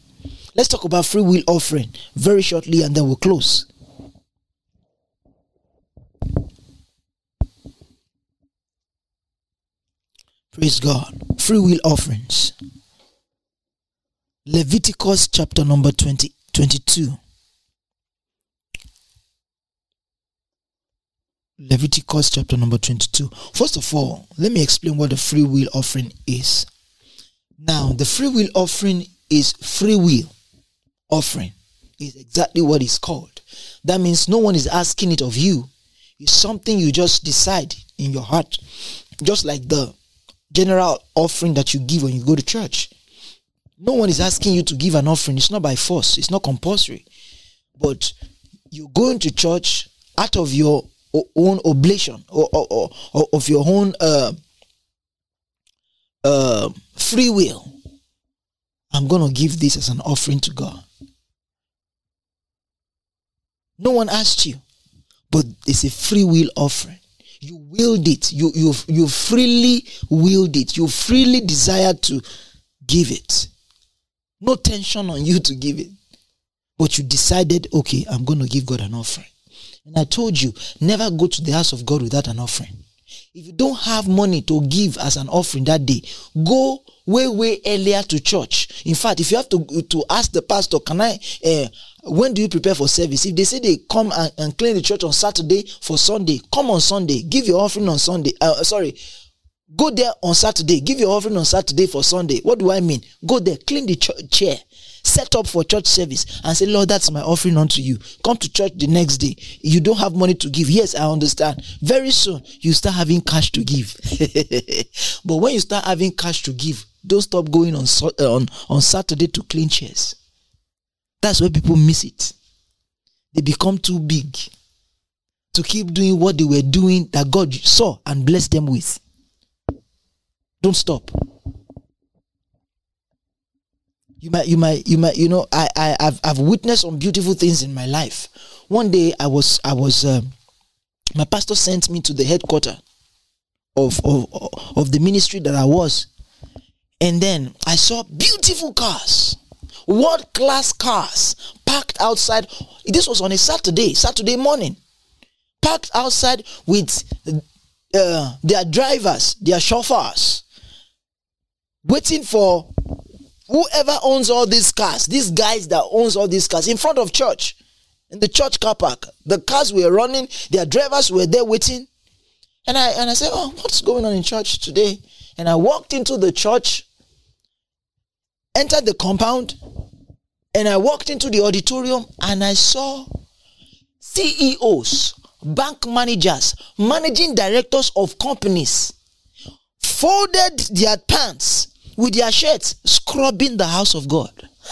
Let's talk about free will offering very shortly and then we'll close. Praise God. Free will offerings. Leviticus chapter number 20, 22. Leviticus chapter number 22. First of all, let me explain what the free will offering is. Now, the free will offering is free will offering. Is exactly what it's called. That means no one is asking it of you. It's something you just decide in your heart. Just like the general offering that you give when you go to church. No one is asking you to give an offering. It's not by force. It's not compulsory. But you're going to church out of your own oblation or, or, or, or of your own uh, uh, free will. I'm going to give this as an offering to God. No one asked you, but it's a free will offering. You willed it. You you you freely willed it. You freely desired to give it. No tension on you to give it. But you decided, okay, I'm going to give God an offering. And I told you, never go to the house of God without an offering. If you don't have money to give as an offering that day, go way, way earlier to church. In fact, if you have to, to ask the pastor, can I, uh, when do you prepare for service? If they say they come and, and clean the church on Saturday for Sunday, come on Sunday, give your offering on Sunday. Uh, sorry, Go there on Saturday. Give your offering on Saturday for Sunday. What do I mean? Go there, clean the ch- chair, set up for church service, and say, Lord, that's my offering unto you. Come to church the next day. You don't have money to give. Yes, I understand. Very soon, you start having cash to give. [laughs] but when you start having cash to give, don't stop going on, uh, on, on Saturday to clean chairs. That's where people miss it. They become too big to keep doing what they were doing that God saw and blessed them with. Don't stop. You might, you might, you might, you know, I, I, I've, I've witnessed some beautiful things in my life. One day, I was, I was, um, my pastor sent me to the headquarters of, of, of the ministry that I was, and then I saw beautiful cars, world class cars parked outside. This was on a Saturday, Saturday morning, parked outside with uh, their drivers, their chauffeurs waiting for whoever owns all these cars, these guys that owns all these cars in front of church, in the church car park. The cars were running, their drivers were there waiting. And I and I said, Oh, what's going on in church today? And I walked into the church, entered the compound, and I walked into the auditorium and I saw CEOs, bank managers, managing directors of companies folded their pants with their shirts, scrubbing the house of God.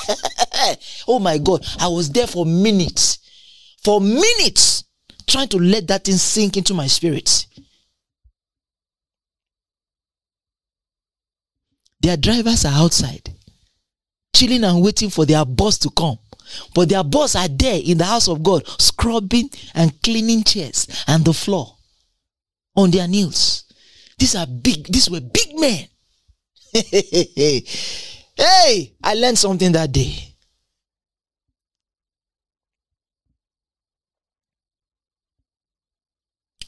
[laughs] oh my God, I was there for minutes, for minutes, trying to let that thing sink into my spirit. Their drivers are outside, chilling and waiting for their boss to come. But their boss are there in the house of God, scrubbing and cleaning chairs and the floor on their knees. These are big, these were big men. [laughs] hey, I learned something that day.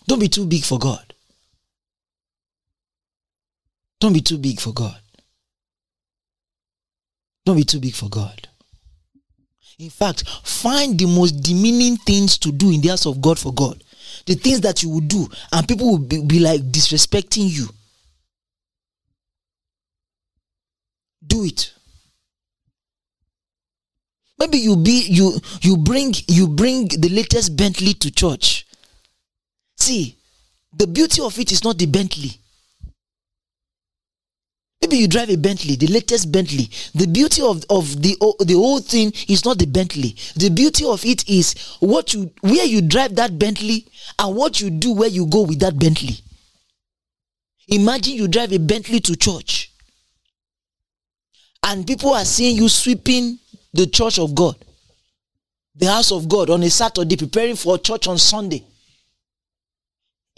Don't be too big for God. Don't be too big for God. Don't be too big for God. In fact, find the most demeaning things to do in the house of God for God the things that you will do, and people will be, be like disrespecting you. Do it. Maybe you be you you bring you bring the latest Bentley to church. See, the beauty of it is not the Bentley. Maybe you drive a Bentley, the latest Bentley. The beauty of, of the, the whole thing is not the Bentley. The beauty of it is what you where you drive that Bentley and what you do where you go with that Bentley. Imagine you drive a Bentley to church and people are seeing you sweeping the church of God, the house of God on a Saturday, preparing for church on Sunday.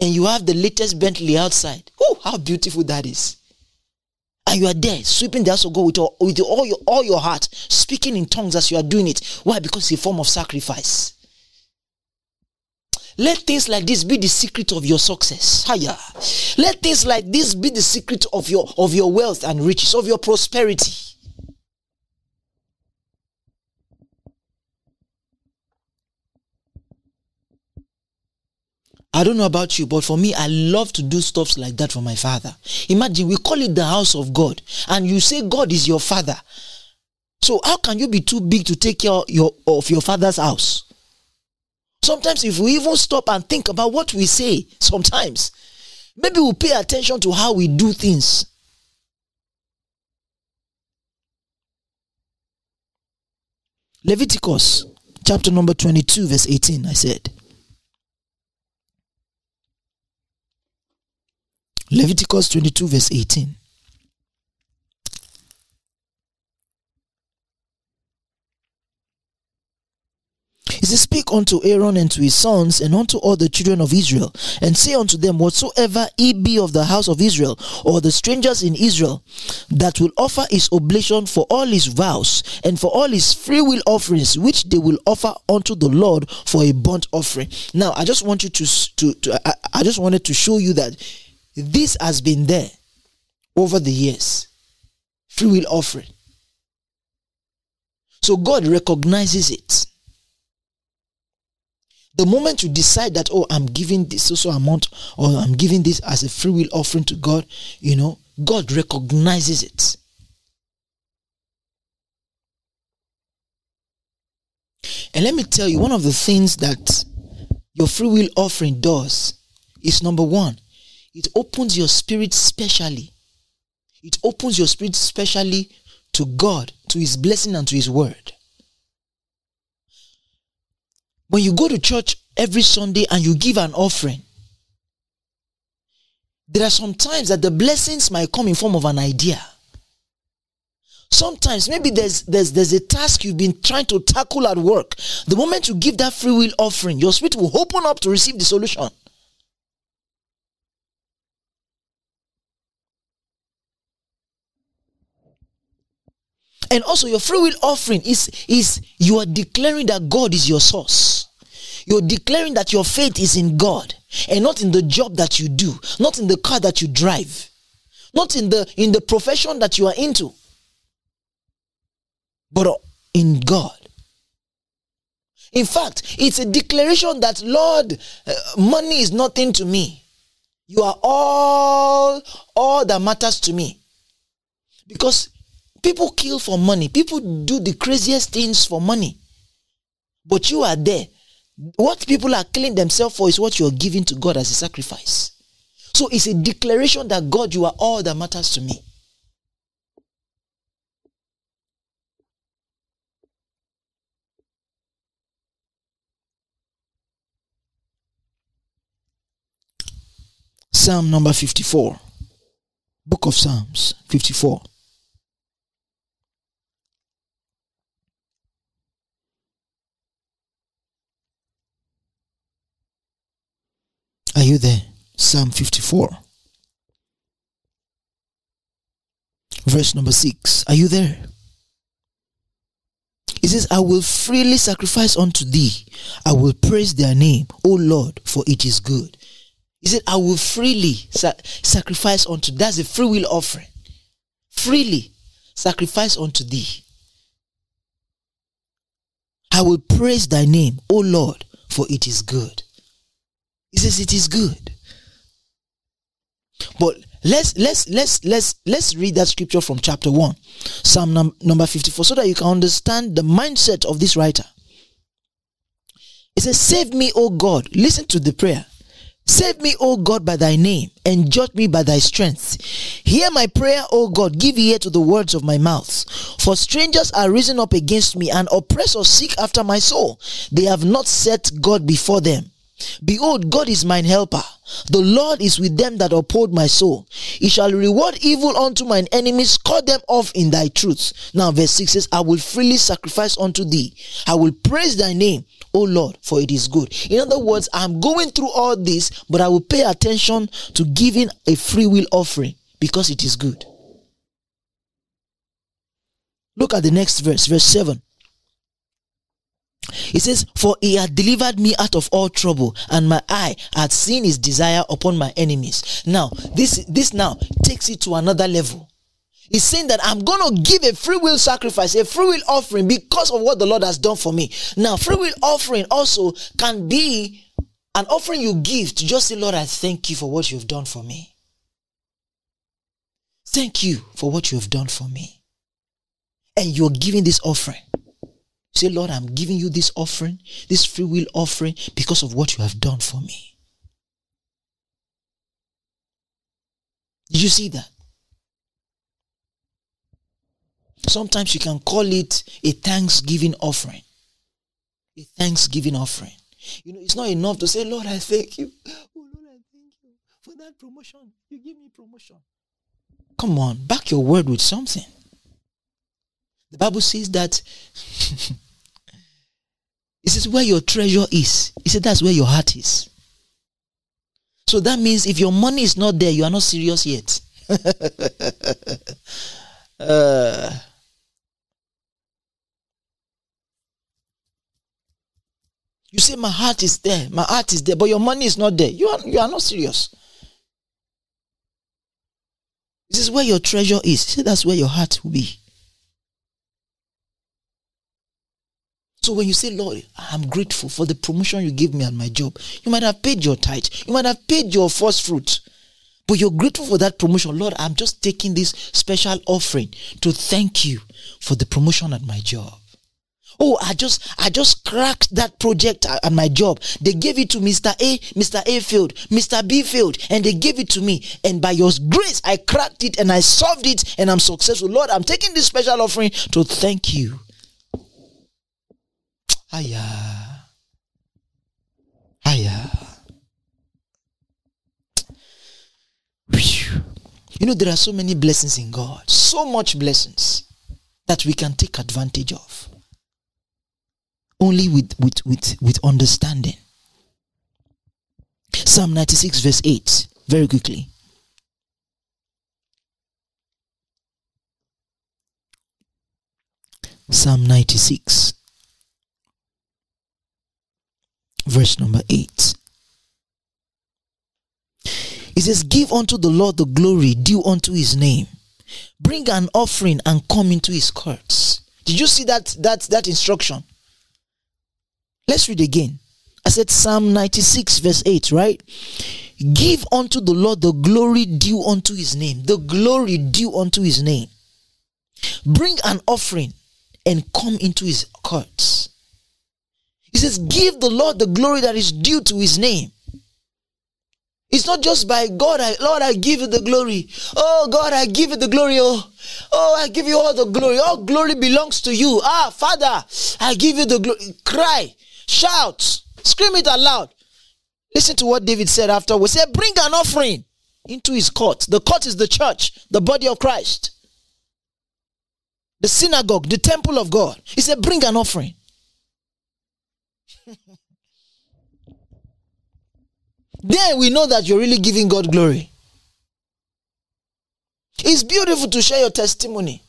And you have the latest Bentley outside. Oh, how beautiful that is and you are there sweeping the house of God with, all, with all your all your heart, speaking in tongues as you are doing it. Why? Because it's a form of sacrifice. Let things like this be the secret of your success. Hiya. Let things like this be the secret of your of your wealth and riches, of your prosperity. I don't know about you, but for me, I love to do stuffs like that for my father. Imagine we call it the house of God, and you say God is your father. So how can you be too big to take care your, of your father's house? Sometimes, if we even stop and think about what we say, [laughs] sometimes maybe we'll pay attention to how we do things. Leviticus chapter number 22, verse 18, I said. Leviticus 22, verse 18. He says, Speak unto Aaron and to his sons and unto all the children of Israel, and say unto them, Whatsoever he be of the house of Israel, or the strangers in Israel, that will offer his oblation for all his vows and for all his free will offerings, which they will offer unto the Lord for a burnt offering. Now, I just want you to, to, to I, I just wanted to show you that this has been there over the years. Free will offering. So God recognizes it. The moment you decide that, oh, I'm giving this social amount or I'm giving this as a free will offering to God, you know, God recognizes it. And let me tell you, one of the things that your free will offering does is number one, it opens your spirit specially. It opens your spirit specially to God, to His blessing, and to His word. When you go to church every Sunday and you give an offering, there are some times that the blessings might come in form of an idea. Sometimes maybe there's there's there's a task you've been trying to tackle at work. The moment you give that free will offering, your spirit will open up to receive the solution. And also your free will offering is, is you are declaring that God is your source. You're declaring that your faith is in God and not in the job that you do, not in the car that you drive, not in the in the profession that you are into, but in God. In fact, it's a declaration that Lord, uh, money is nothing to me. You are all all that matters to me. Because People kill for money. People do the craziest things for money. But you are there. What people are killing themselves for is what you are giving to God as a sacrifice. So it's a declaration that God, you are all that matters to me. Psalm number 54. Book of Psalms 54. Are you there? Psalm 54. Verse number 6. Are you there? He says, I will freely sacrifice unto thee. I will praise their name, O Lord, for it is good. He said, I will freely sa- sacrifice unto that's a free will offering. Freely sacrifice unto thee. I will praise thy name, O Lord, for it is good. He says it is good. But let's let's let's let's let's read that scripture from chapter 1 psalm num- number 54 so that you can understand the mindset of this writer. It says save me o god. Listen to the prayer. Save me o god by thy name and judge me by thy strength. Hear my prayer o god. Give ear to the words of my mouth. For strangers are risen up against me and oppressors seek after my soul. They have not set god before them Behold, God is mine helper. The Lord is with them that uphold my soul. He shall reward evil unto mine enemies, cut them off in thy truth. Now, verse 6 says, I will freely sacrifice unto thee. I will praise thy name, O Lord, for it is good. In other words, I'm going through all this, but I will pay attention to giving a free will offering because it is good. Look at the next verse, verse 7. He says, For he had delivered me out of all trouble, and my eye had seen his desire upon my enemies. Now, this this now takes it to another level. He's saying that I'm going to give a free will sacrifice, a free will offering because of what the Lord has done for me. Now, free will offering also can be An offering you give to just say, Lord, I thank you for what you've done for me. Thank you for what you have done for me. And you're giving this offering. Say, Lord, I'm giving you this offering, this free will offering, because of what you have done for me. Did you see that? Sometimes you can call it a thanksgiving offering. A thanksgiving offering. You know, it's not enough to say, Lord, I thank you. Oh, Lord, I thank you for that promotion. You give me promotion. Come on, back your word with something. The Bible says that [laughs] it says where your treasure is. He said that's where your heart is. So that means if your money is not there, you are not serious yet. [laughs] uh, you say my heart is there, my heart is there, but your money is not there. You are you are not serious. This is where your treasure is. See, that's where your heart will be. So when you say, Lord, I'm grateful for the promotion you gave me at my job, you might have paid your tithe, you might have paid your first fruit, but you're grateful for that promotion. Lord, I'm just taking this special offering to thank you for the promotion at my job. Oh, I just I just cracked that project at my job. They gave it to Mr. A, Mr. A field, Mr. B field, and they gave it to me. And by your grace, I cracked it and I solved it and I'm successful. Lord, I'm taking this special offering to thank you. Aya. Aya. You know, there are so many blessings in God, so much blessings that we can take advantage of only with, with, with, with understanding. Psalm 96, verse 8, very quickly. Psalm 96, verse number 8. It says, Give unto the Lord the glory due unto his name. Bring an offering and come into his courts. Did you see that that that instruction? Let's read again. I said Psalm 96, verse 8, right? Give unto the Lord the glory due unto his name. The glory due unto his name. Bring an offering and come into his courts. He says, Give the Lord the glory that is due to his name. It's not just by God, I, Lord, I give you the glory. Oh, God, I give you the glory. Oh, oh, I give you all the glory. All glory belongs to you. Ah, Father, I give you the glory. Cry. Shout, scream it aloud. Listen to what David said after. We said, Bring an offering into his court. The court is the church, the body of Christ, the synagogue, the temple of God. He said, Bring an offering. Then we know that you're really giving God glory. It's beautiful to share your testimony.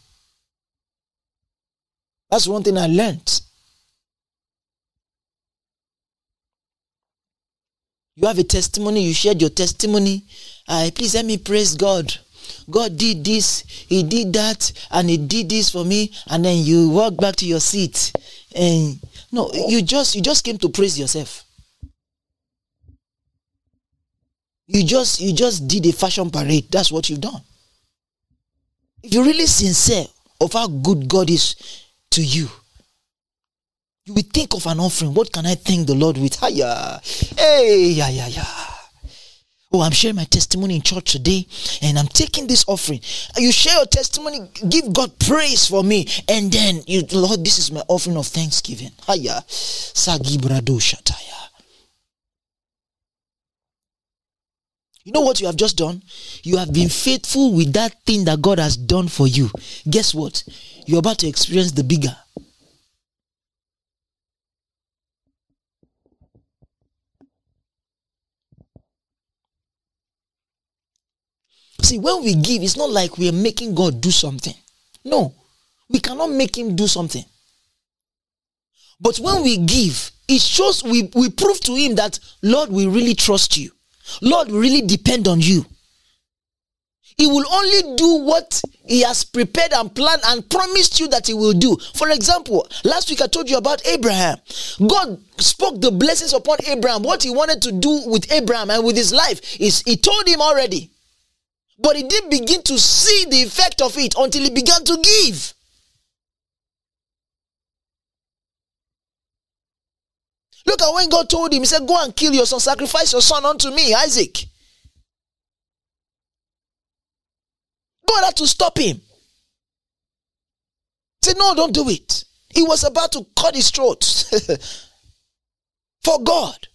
That's one thing I learned. You have a testimony, you shared your testimony. Uh, please let me praise God. God did this, He did that, and He did this for me, and then you walk back to your seat. And no, you just you just came to praise yourself. You just you just did a fashion parade. That's what you've done. If you're really sincere of how good God is to you, you will think of an offering. What can I thank the Lord with? Hiya. Hey, yeah, yeah, yeah. Oh, I'm sharing my testimony in church today and I'm taking this offering. You share your testimony, give God praise for me, and then you, Lord, this is my offering of thanksgiving. Hiya. Sagibrado Shataya. You know what you have just done? You have been faithful with that thing that God has done for you. Guess what? You're about to experience the bigger. See, when we give, it's not like we are making God do something. No, we cannot make Him do something. But when we give, it shows we, we prove to Him that, Lord, we really trust you. Lord, really depend on you. He will only do what he has prepared and planned and promised you that he will do. For example, last week I told you about Abraham. God spoke the blessings upon Abraham. What he wanted to do with Abraham and with his life is he told him already. But he didn't begin to see the effect of it until he began to give. Look at when God told him, He said, Go and kill your son, sacrifice your son unto me, Isaac. God had to stop him. He said, No, don't do it. He was about to cut his throat [laughs] for God.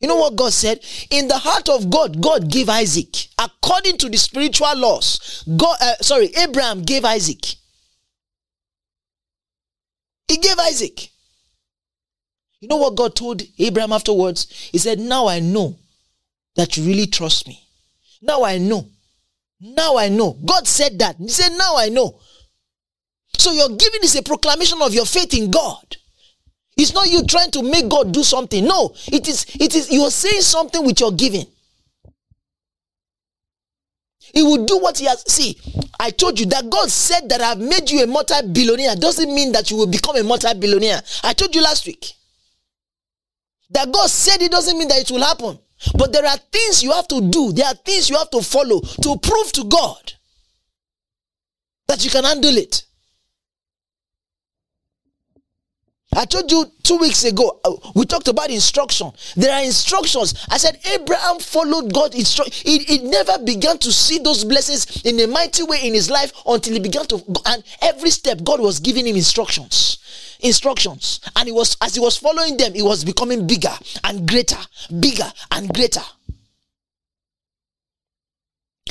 You know what God said? In the heart of God, God gave Isaac. According to the spiritual laws, God, uh, sorry, Abraham gave Isaac. He gave Isaac. You know what God told Abraham afterwards? He said, Now I know that you really trust me. Now I know. Now I know. God said that. He said, Now I know. So your giving is a proclamation of your faith in God. It's not you trying to make God do something. No, it is it is you're saying something with your giving. He will do what he has. See, I told you that God said that I've made you a multi billionaire doesn't mean that you will become a multi billionaire. I told you last week. That God said it doesn't mean that it will happen. But there are things you have to do, there are things you have to follow to prove to God that you can handle it. I told you two weeks ago, uh, we talked about instruction. There are instructions. I said Abraham followed God's instruction. He, he never began to see those blessings in a mighty way in his life until he began to, and every step God was giving him instructions instructions. And he was as he was following them he was becoming bigger and greater bigger and greater.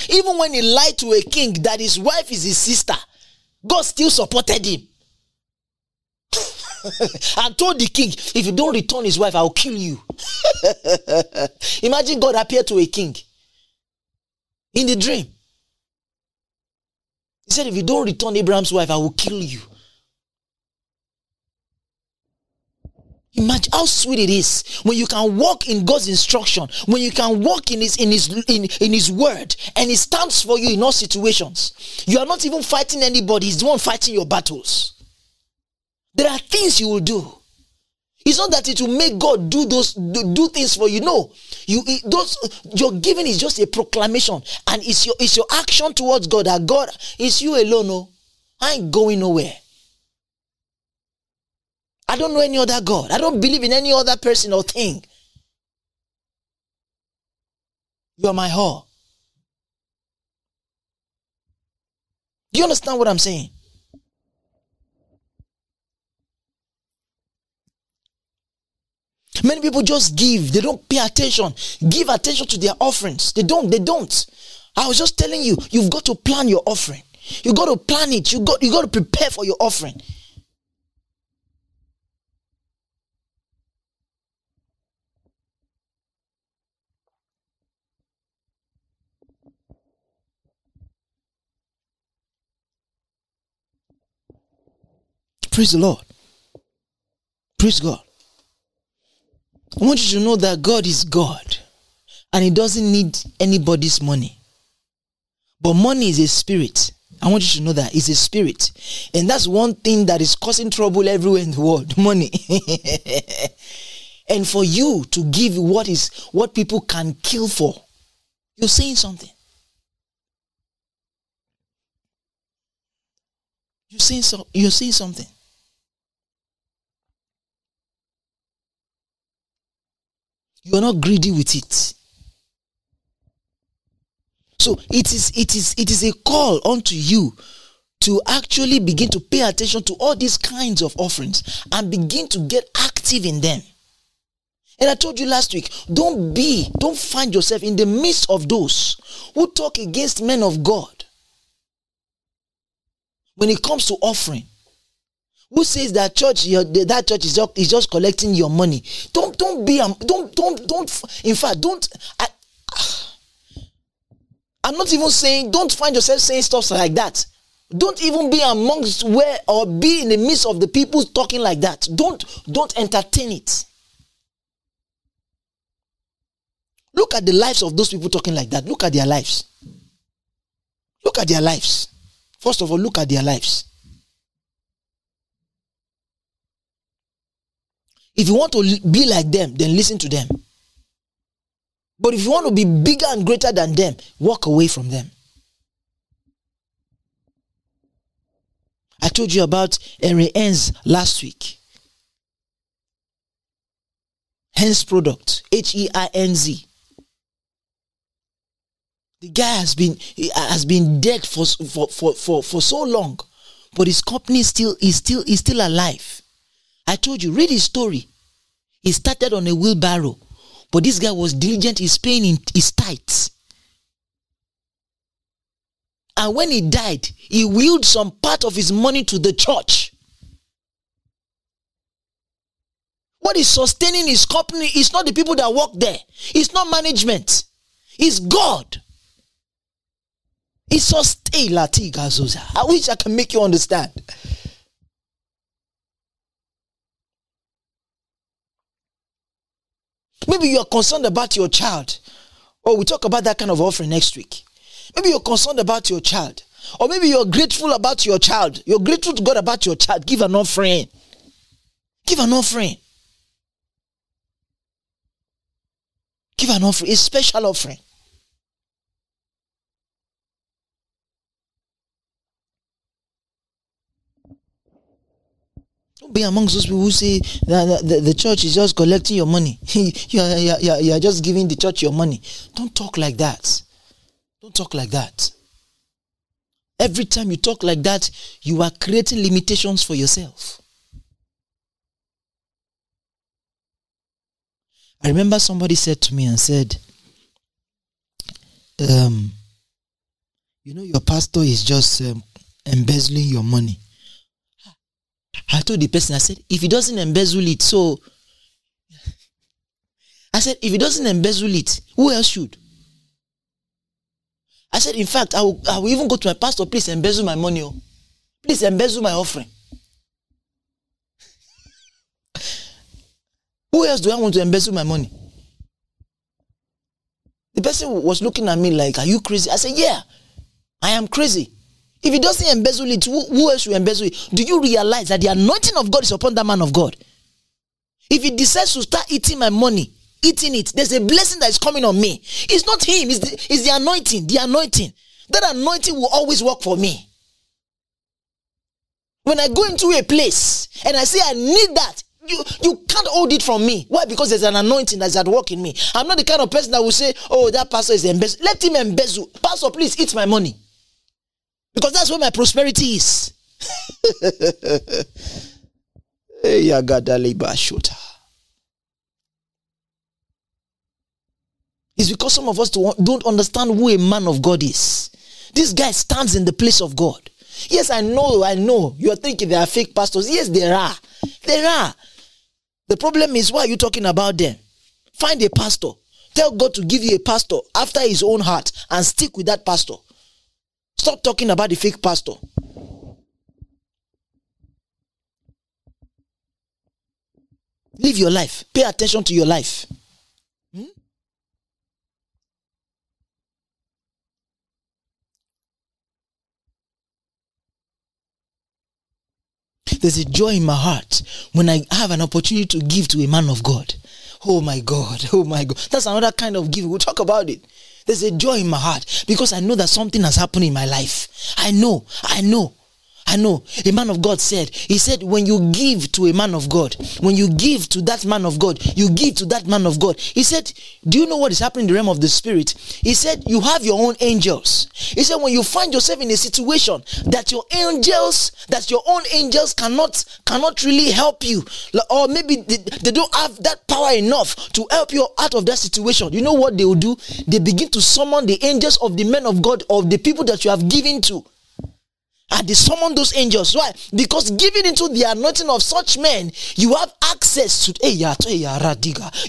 Even when he lied to a king that his wife is his sister god still supported him. [laughs] And told the king if you don't return his wife i will kill you. [laughs] Imagine god appeared to a king in the dream. He said if you don't return abraham's wife i will kill you Imagine how sweet it is when you can walk in God's instruction, when you can walk in His in His in, in His word, and He stands for you in all situations. You are not even fighting anybody; He's the one fighting your battles. There are things you will do. It's not that it will make God do those do, do things for you. No, you those your giving is just a proclamation, and it's your it's your action towards God that God is you alone. No, I ain't going nowhere. I don't know any other God. I don't believe in any other person or thing. You are my all. Do you understand what I'm saying? Many people just give, they don't pay attention. Give attention to their offerings. They don't, they don't. I was just telling you, you've got to plan your offering. You got to plan it. You got you got to prepare for your offering. Praise the Lord. Praise God. I want you to know that God is God and He doesn't need anybody's money. But money is a spirit. I want you to know that it's a spirit. And that's one thing that is causing trouble everywhere in the world [laughs] money. and for you to give what is what people can kill for, you're saying something. You're saying so you're saying something. You are not greedy with it so it is it is it is a call unto you to actually begin to pay attention to all these kinds of offerings and begin to get active in them and I told you last week, don't be, don't find yourself in the midst of those who talk against men of God. When it comes to offering, who says that church your, that church is just, is just collecting your money. Don't don't be um, don't don't don't in fact don't I, [sighs] i'm not even saying don't find yourself saying stuff like that. Don't even be amongst where or be in the midst of the people talking like that. Don't don't entertain it. Look at the lives of those people talking like that. Look at their lives. Look at their lives. First of all, look at their lives. If you want to be like them, then listen to them. But if you want to be bigger and greater than them, walk away from them. I told you about Henry Heinz last week. Heinz product, H E I N Z. The guy has been has been dead for, for, for, for, for so long, but his company still is still is still alive. I told you, read his story. He started on a wheelbarrow, but this guy was diligent. He's paying in his tithes. And when he died, he willed some part of his money to the church. What is sustaining his company is not the people that work there, it's not management, it's God. It's sustain Latiga Zuza. I wish I can make you understand. Maybe you're concerned about your child. Or we talk about that kind of offering next week. Maybe you're concerned about your child. Or maybe you're grateful about your child. You're grateful to God about your child. Give an offering. Give an offering. Give an offering, a special offering. Be amongst those people who say that the, the church is just collecting your money. [laughs] you, are, you, are, you are just giving the church your money. Don't talk like that. Don't talk like that. Every time you talk like that, you are creating limitations for yourself. I remember somebody said to me and said, um, you know, your pastor is just um, embezzling your money. I told the person, I said, if he doesn't embezzle it, so I said, if he doesn't embezzle it, who else should? I said, in fact, I will, I will even go to my pastor, please embezzle my money. Oh. Please embezzle my offering. [laughs] Who else do I want to embezzle my money? The person was looking at me like, Are you crazy? I said, Yeah, I am crazy. If he doesn't embezzle it, who, who else will embezzle it? Do you realize that the anointing of God is upon that man of God? If he decides to start eating my money, eating it, there's a blessing that is coming on me. It's not him, it's the, it's the anointing. The anointing. That anointing will always work for me. When I go into a place and I say I need that, you, you can't hold it from me. Why? Because there's an anointing that's at work in me. I'm not the kind of person that will say, Oh, that pastor is embezzle. Let him embezzle. Pastor, please eat my money. Because that's where my prosperity is. [laughs] It's because some of us don't understand who a man of God is. This guy stands in the place of God. Yes, I know, I know. You're thinking there are fake pastors. Yes, there are. There are. The problem is, why are you talking about them? Find a pastor. Tell God to give you a pastor after his own heart and stick with that pastor. Stop talking about the fake pastor. Live your life. Pay attention to your life. Hmm? There's a joy in my heart when I have an opportunity to give to a man of God. Oh my God. Oh my God. That's another kind of giving. We'll talk about it. There's a joy in my heart because I know that something has happened in my life. I know, I know. I know a man of God said, He said, when you give to a man of God, when you give to that man of God, you give to that man of God. He said, Do you know what is happening in the realm of the spirit? He said, You have your own angels. He said, When you find yourself in a situation that your angels, that your own angels cannot cannot really help you, or maybe they, they don't have that power enough to help you out of that situation, you know what they will do? They begin to summon the angels of the men of God, of the people that you have given to and they summon those angels. Why? Because giving into the anointing of such men, you have access to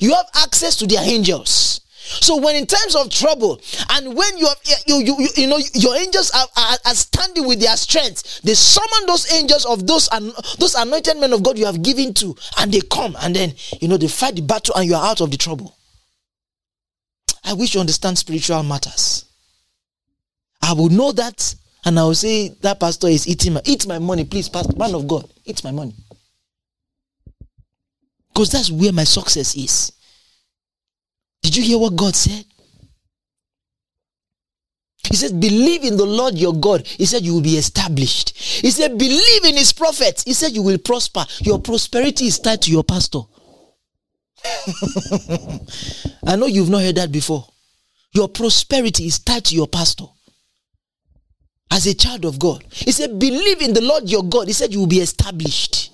you have access to their angels. So when in times of trouble, and when you have eh, you you, you, you know your angels are, are, are, standing with their strength, they summon those angels of those and those anointed men of God you have given to, and they come and then you know they fight the battle and you are out of the trouble. I wish you understand spiritual matters. I I will know that and I will say that pastor is eating my eat my money, please, pastor, man of God, eat my money. Because that's where my success is. Did you hear what God said? He said, Believe in the Lord your God. He said, You will be established. He said, Believe in his prophets. He said, You will prosper. Your prosperity is tied to your pastor. [laughs] I know you've not heard that before. Your prosperity is tied to your pastor. As a child of God, he said, Believe in the Lord your God. He said, You will be established.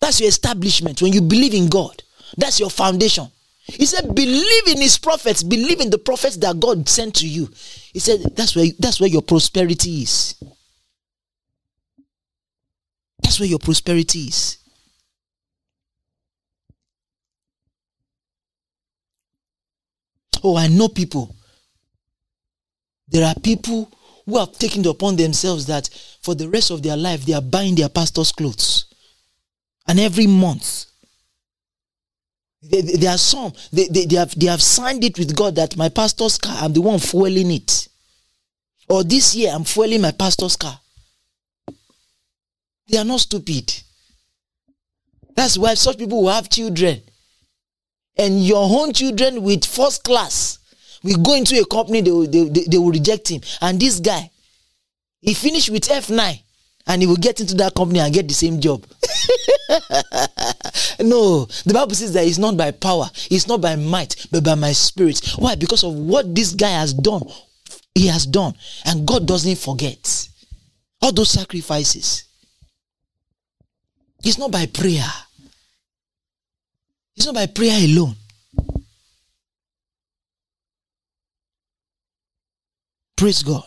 That's your establishment. When you believe in God, that's your foundation. He said, believe in his prophets, believe in the prophets that God sent to you. He said, that's where that's where your prosperity is. That's where your prosperity is. Oh, I know people. There are people who have taken it upon themselves that for the rest of their life they are buying their pastor's clothes. And every month there are some they, they, they, have they have signed it with God that my pastor's car I'm the one fueling it. Or this year I'm fueling my pastor's car. They are not stupid. That's why such people will have children. And your own children with first class will go into a company, they will, they, they, they will reject him. And this guy, he finished with F9 and he will get into that company and get the same job. [laughs] no, the Bible says that it's not by power, it's not by might, but by my spirit. Why? Because of what this guy has done. He has done, and God doesn't forget all those sacrifices. It's not by prayer, it's not by prayer alone. Praise God.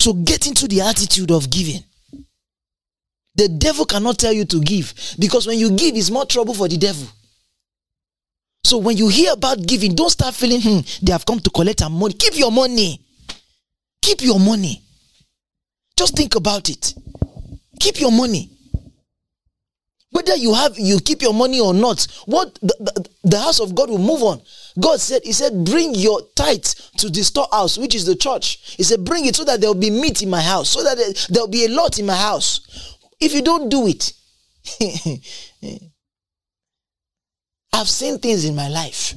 So get into the attitude of giving. The devil cannot tell you to give because when you give, it's more trouble for the devil. So when you hear about giving, don't start feeling, hmm, they have come to collect our money. Keep your money. Keep your money. Just think about it. Keep your money. Whether you have you keep your money or not, what the, the, the house of God will move on. God said, He said, bring your tithes to the storehouse, which is the church. He said, bring it so that there will be meat in my house, so that there will be a lot in my house. If you don't do it, [laughs] I've seen things in my life.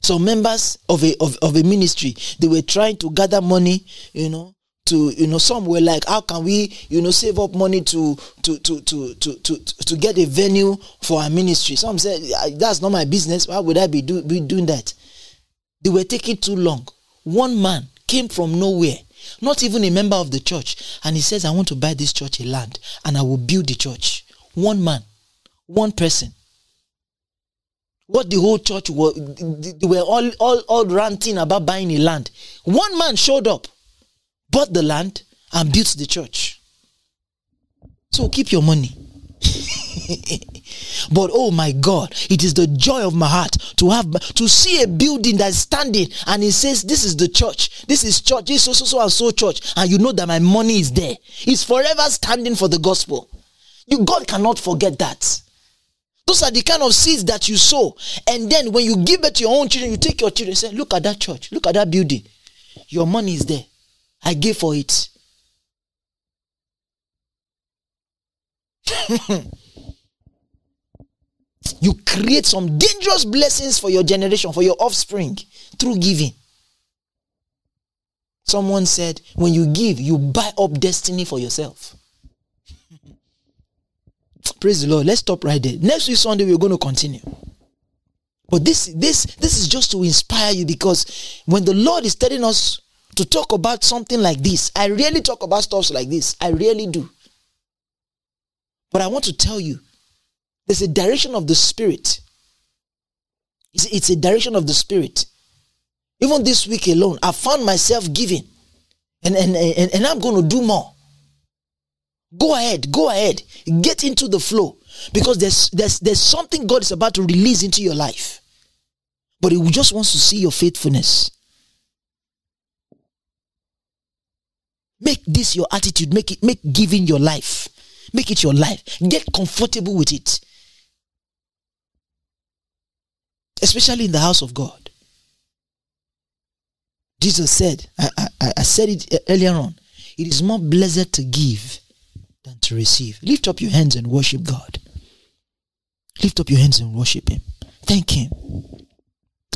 Some members of a of, of a ministry, they were trying to gather money, you know, to you know, some were like, how can we, you know, save up money to to to to to to, to get a venue for our ministry? Some said ah, that's not my business. Why would I be, do, be doing that? They were taking too long. One man came from nowhere not even a member of the church. And he says, I want to buy this church a land and I will build the church. One man, one person. What the whole church were, they were all, all, all ranting about buying a land. One man showed up, bought the land, and built the church. So keep your money. [laughs] but oh my God, it is the joy of my heart to have to see a building that's standing and it says, This is the church, this is church, this is so so and so church, and you know that my money is there. It's forever standing for the gospel. You God cannot forget that. Those are the kind of seeds that you sow. And then when you give it to your own children, you take your children and say, Look at that church, look at that building. Your money is there. I gave for it. [laughs] you create some dangerous blessings for your generation, for your offspring through giving. Someone said, when you give, you buy up destiny for yourself. [laughs] Praise the Lord. Let's stop right there. Next week Sunday we're going to continue. But this this this is just to inspire you because when the Lord is telling us to talk about something like this, I really talk about stuff like this. I really do. But I want to tell you, there's a direction of the Spirit. It's, it's a direction of the Spirit. Even this week alone, I found myself giving. And, and, and, and I'm going to do more. Go ahead, go ahead. Get into the flow. Because there's, there's, there's something God is about to release into your life. But He just wants to see your faithfulness. Make this your attitude. Make it make giving your life. Make it your life. Get comfortable with it. Especially in the house of God. Jesus said, I, I, I said it earlier on, it is more blessed to give than to receive. Lift up your hands and worship God. Lift up your hands and worship Him. Thank Him.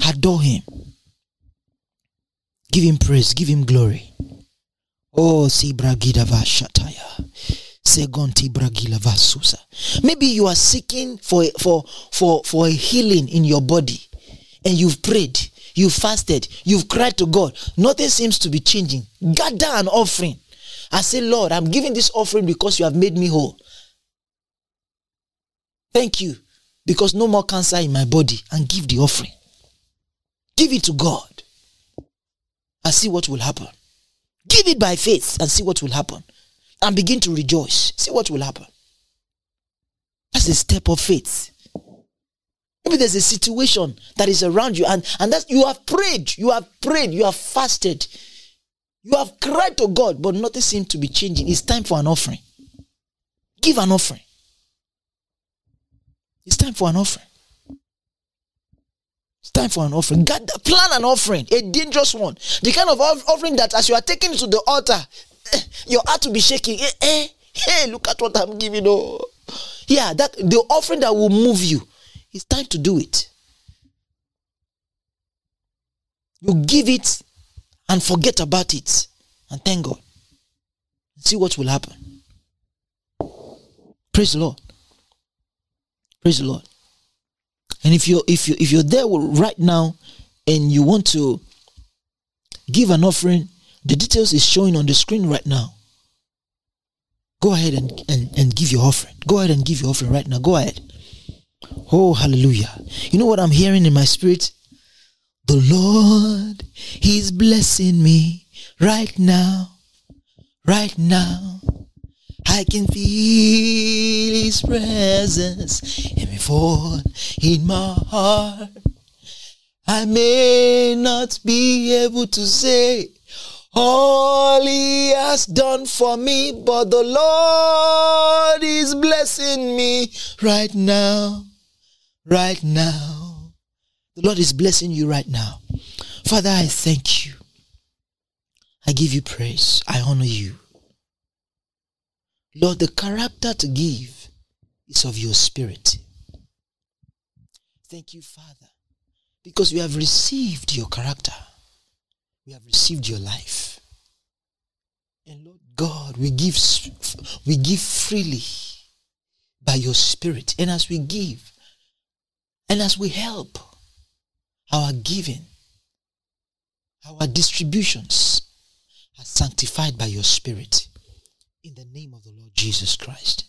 Adore Him. Give Him praise. Give Him glory. Oh, si bragidava shataya. Segonti bragilava susa. Maybe you are seeking for, for, for, for a healing in your body and you've prayed, you've fasted, you've cried to God. Nothing seems to be changing. Gather an offering. I say, Lord, I'm giving this offering because you have made me whole. Thank you because no more cancer in my body and give the offering. Give it to God and see what will happen. Give it by faith and see what will happen. And begin to rejoice. See what will happen. That's a step of faith. Maybe there's a situation that is around you and, and that you have prayed, you have prayed, you have fasted, you have cried to God, but nothing seems to be changing. It's time for an offering. Give an offering. It's time for an offering. It's time for an offering. God, plan an offering, a dangerous one. The kind of offering that as you are taking to the altar, eh, your heart will be shaking. Eh, eh, hey, look at what I'm giving. Oh, yeah, that the offering that will move you. It's time to do it. You give it and forget about it and thank God. See what will happen. Praise the Lord. Praise the Lord. And if you're if you if you're there right now and you want to give an offering, the details is showing on the screen right now. Go ahead and, and, and give your offering. Go ahead and give your offering right now. Go ahead. Oh, hallelujah. You know what I'm hearing in my spirit? The Lord, He's blessing me right now. Right now. I can feel His presence in me in my heart. I may not be able to say all He has done for me, but the Lord is blessing me right now. Right now. The Lord is blessing you right now. Father, I thank you. I give you praise. I honor you. Lord, the character to give is of your spirit. Thank you, Father, because we have received your character. We have received your life. And Lord God, we give we give freely by your spirit. And as we give, and as we help, our giving, our distributions are sanctified by your spirit in the name of the Lord Jesus Christ.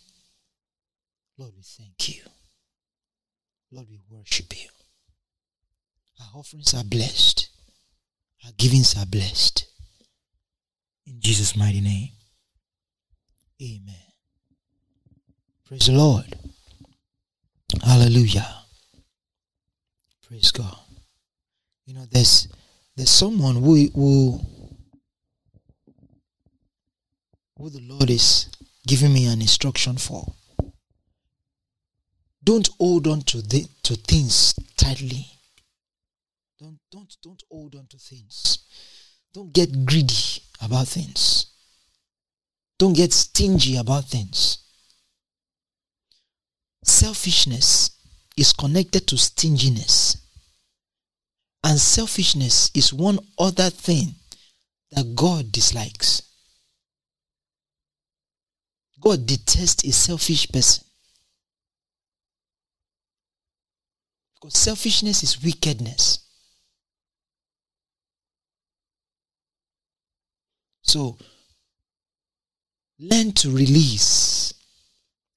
Lord, we thank you. Lord, we worship you. Our offerings are blessed. Our givings are blessed. In Jesus' mighty name. Amen. Praise the Lord. Hallelujah. Praise God. You know, there's there's someone who who who the Lord is giving me an instruction for. Don't hold on to the, to things tightly. Don't don't don't hold on to things. Don't get greedy about things. Don't get stingy about things. Selfishness is connected to stinginess. And selfishness is one other thing that God dislikes. God detests a selfish person. Because selfishness is wickedness. So, learn to release.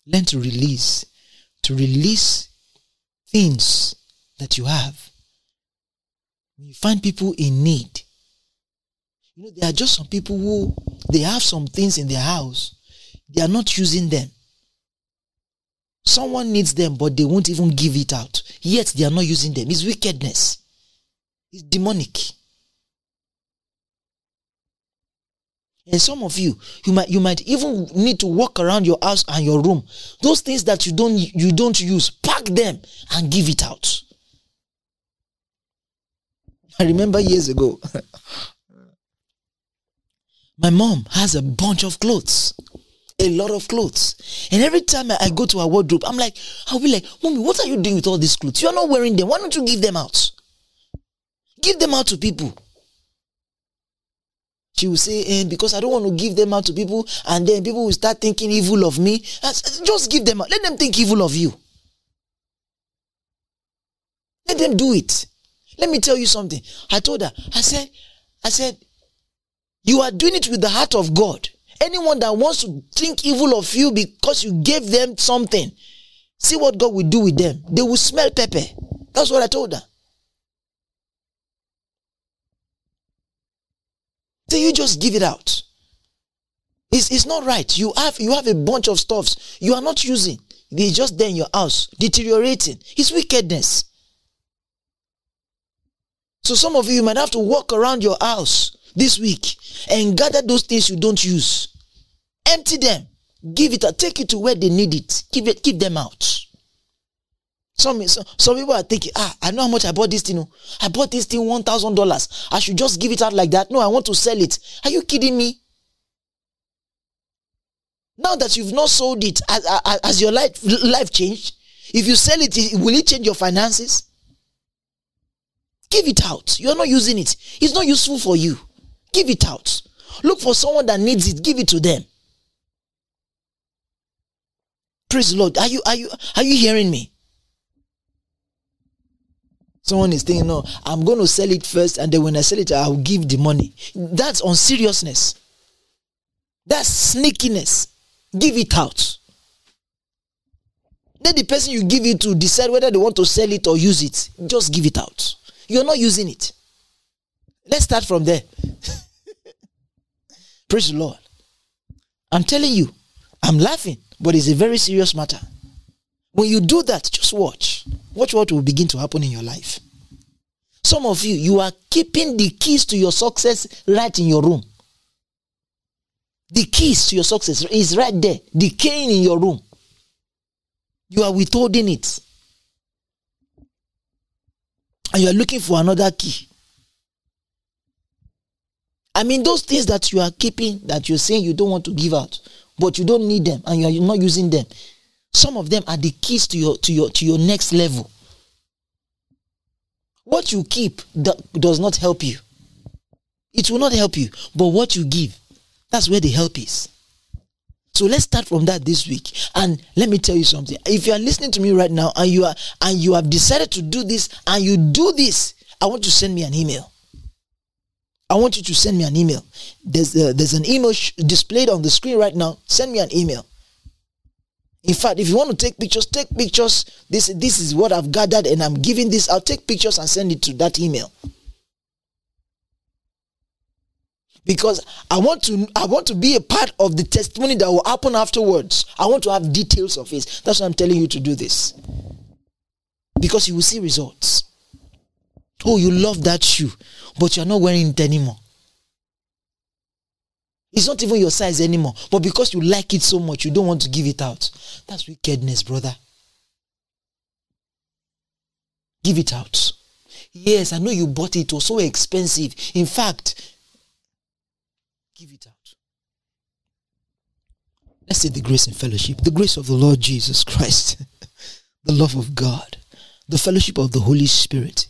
Learn to release. To release things that you have. When you find people in need, you know, there are just some people who they have some things in their house they are not using them. Someone needs them, but they won't even give it out. Yet they are not using them. It's wickedness. It's demonic. And some of you, you might you might even need to walk around your house and your room. Those things that you don't you don't use, pack them and give it out. I remember years ago, [laughs] My mom has a bunch of clothes. A lot of clothes. And every time I go to her wardrobe, I'm like, I'll be like, Mommy, what are you doing with all these clothes? You're not wearing them. Why don't you give them out? Give them out to people. She will say, eh, because I don't want to give them out to people, and then people will start thinking evil of me. Just give them out. Let them think evil of you. Let them do it. Let me tell you something. I told her, I said, I said, you are doing it with the heart of God. Anyone that wants to think evil of you because you gave them something, see what God will do with them. They will smell pepper. That's what I told her. So you just give it out. It's, it's not right. You have you have a bunch of stuffs you are not using. They're just there in your house, deteriorating. It's wickedness. So some of you might have to walk around your house this week and gather those things you don't use. Empty them. Give it. Take it to where they need it. Give it, give them out. Some, some, some people are thinking, ah, I know how much I bought this thing. Oh. I bought this thing $1,000. I should just give it out like that. No, I want to sell it. Are you kidding me? Now that you've not sold it, as, as, as your life, life changed? If you sell it, will it change your finances? Give it out. You're not using it. It's not useful for you. Give it out. Look for someone that needs it. Give it to them. Praise the Lord. Are you are you are you hearing me? Someone is thinking, no, I'm going to sell it first, and then when I sell it, I'll give the money. That's on seriousness. That's sneakiness. Give it out. Let the person you give it to decide whether they want to sell it or use it. Just give it out. You're not using it. Let's start from there. [laughs] Praise the Lord. I'm telling you, I'm laughing, but it's a very serious matter. When you do that, just watch. Watch what will begin to happen in your life. Some of you, you are keeping the keys to your success right in your room. The keys to your success is right there, decaying in your room. You are withholding it. And you are looking for another key. I mean, those things that you are keeping, that you're saying you don't want to give out, but you don't need them and you are not using them. Some of them are the keys to your to your to your next level. What you keep does not help you. It will not help you, but what you give, that's where the help is. So let's start from that this week. And let me tell you something. If you are listening to me right now and you are and you have decided to do this and you do this, I want you to send me an email. I want you to send me an email. There's a, there's an email sh- displayed on the screen right now. Send me an email. In fact, if you want to take pictures, take pictures. This, this is what I've gathered and I'm giving this. I'll take pictures and send it to that email. Because I want to I want to be a part of the testimony that will happen afterwards. I want to have details of it. That's why I'm telling you to do this. Because you will see results. Oh, you love that shoe, but you're not wearing it anymore. It's not even your size anymore. But because you like it so much, you don't want to give it out. That's wickedness, brother. Give it out. Yes, I know you bought it. It was so expensive. In fact, give it out. Let's say the grace and fellowship. The grace of the Lord Jesus Christ, [laughs] the love of God, the fellowship of the Holy Spirit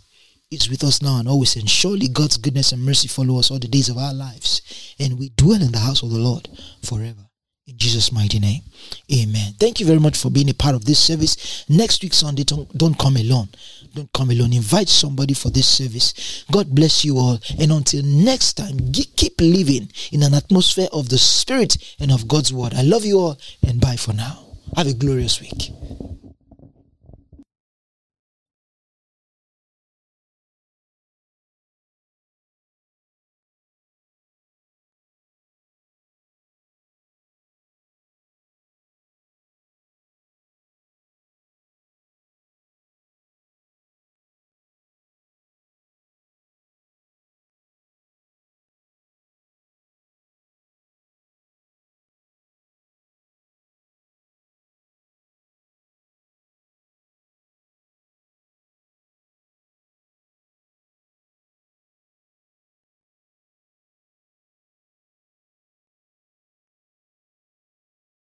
is with us now and always. And surely God's goodness and mercy follow us all the days of our lives. And we dwell in the house of the Lord forever. In Jesus' mighty name. Amen. Thank you very much for being a part of this service. Next week, Sunday, don't, don't come alone. Don't come alone. Invite somebody for this service. God bless you all. And until next time, keep living in an atmosphere of the Spirit and of God's Word. I love you all and bye for now. Have a glorious week.